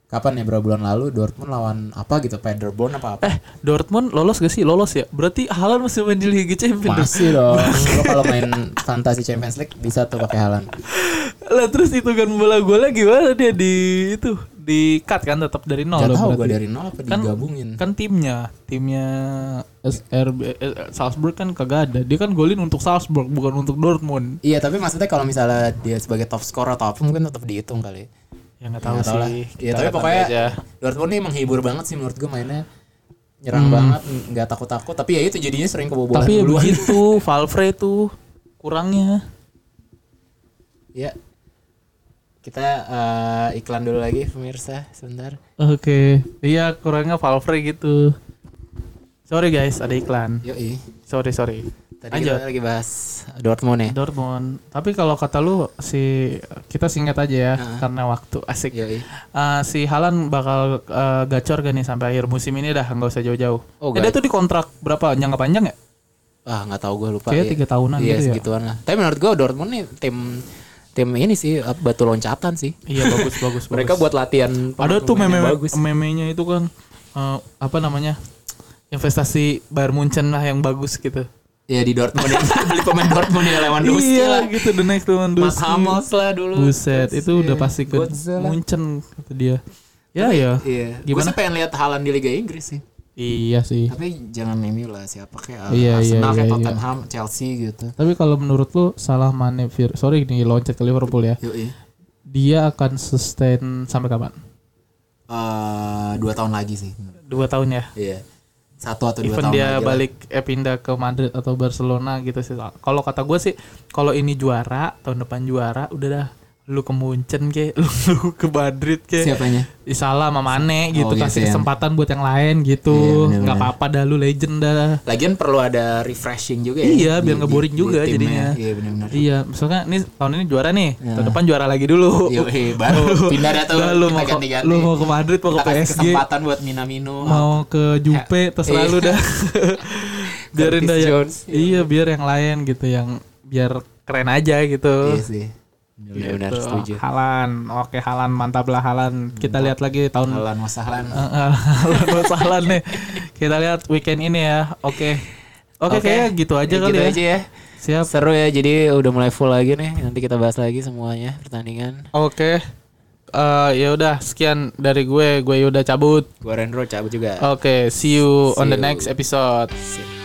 kapan ya beberapa bulan lalu Dortmund lawan apa gitu Paderborn apa apa Eh, Dortmund lolos gak sih? Lolos ya? Berarti Haaland masih main di Liga Champions. masih dong lo kalau main fantasi Champions League bisa tuh pakai Haaland Lah terus itu kan bola golnya gimana dia di itu di cut kan tetap dari nol Gak tau gue dari nol apa Kan- digabungin Kan timnya, timnya SRB eh, Salzburg kan kagak ada. Dia kan golin untuk Salzburg bukan untuk Dortmund. Iya tapi maksudnya kalau misalnya dia sebagai top scorer atau apa mungkin tetap dihitung kali. Ya nggak tahu lah. sih. Kita tapi pokoknya aja. Dortmund nih menghibur banget sih menurut gue mainnya nyerang banget nggak takut-takut tapi ya itu jadinya sering kebobolan Tapi ya duluan. begitu Valverde tuh kurangnya. ya kita eh, iklan dulu lagi pemirsa sebentar. Oke, iya kurangnya Valverde gitu. Sorry guys, ada iklan. Yoi. Sorry sorry. Tadi Lanjut. kita lagi bahas Dortmund ya. Dortmund. Tapi kalau kata lu si kita singkat aja ya karena waktu asik. Yoi. Eh, si Halan bakal eh, gacor gak nih sampai akhir musim ini dah nggak usah jauh-jauh. Oh, Eh, dia tuh di kontrak berapa? Jangka panjang ya? Ah nggak tahu gue lupa. Kayaknya Iya. tiga tahunan Iya gitu ya. segituan lah. Tapi menurut gue Dortmund nih tim tim ini sih batu loncatan sih. Iya bagus bagus. Mereka bagus. buat latihan. ada tuh meme bagus. memenya itu kan eh, apa namanya? Investasi Bayern Munchen lah yang bagus gitu. Ya di Dortmund ya. beli pemain Dortmund ya Lewandowski iya lah. gitu the next Lewandowski. Hummels lah dulu. Buset, Terus, itu udah iya, pasti ke. Munchen kata dia. Ya ya. Iya. Gue sih pengen lihat Haaland di Liga Inggris sih. Iya sih. Tapi jangan MU lah siapa kayak Iya, iya, Arsenal kayak iya, Tottenham, Chelsea gitu. Tapi kalau menurut lu salah Mane sorry nih loncat ke Liverpool ya. Yoi. Dia akan sustain sampai kapan? Eh, dua tahun lagi sih. Dua tahun ya. Iya. Satu atau dua Even tahun dia lagi lah. balik eh, pindah ke Madrid atau Barcelona gitu sih. Kalau kata gue sih, kalau ini juara tahun depan juara, udah dah lu ke Munchen ke, lu, lu ke Madrid ke. Siapanya? Salah sama Mane gitu Oh, gitu kasih ya. kesempatan buat yang lain gitu. Iya, nggak apa-apa dah lu legend dah. Lagian perlu ada refreshing juga ya. Iya, di- biar nggak di- boring di juga timnya. jadinya. Iya benar-benar. Iya, misalnya nih tahun ini juara nih, Ya. tahun depan juara lagi dulu. Yoi, baru pindah dah tuh lu mau ke, ganti-ganti. lu mau ke Madrid, mau ke Kita kasih PSG, kesempatan buat Minamino. mau ke Jupe, terserah Iya. lu dah. Biarin dah ya. Jones. Iya, biar yang lain gitu yang biar keren aja gitu. Iya sih. Benar-benar Gitu. setuju. Halan, oke Halan mantap lah Halan. Kita lihat lagi tahun Halan wasahlan. Eh, eh, Halan Halan nih. Kita lihat weekend ini ya. Oke. Oke, Oke. kayak gitu aja Ya, kali gitu ya. aja ya. Siap. Seru ya. Jadi udah mulai full lagi nih. Nanti kita bahas lagi semuanya pertandingan. Oke. Eh ya udah sekian dari gue. Gue udah cabut. Gua Rendro cabut juga. Oke, see you on See the you. next episode. Sip.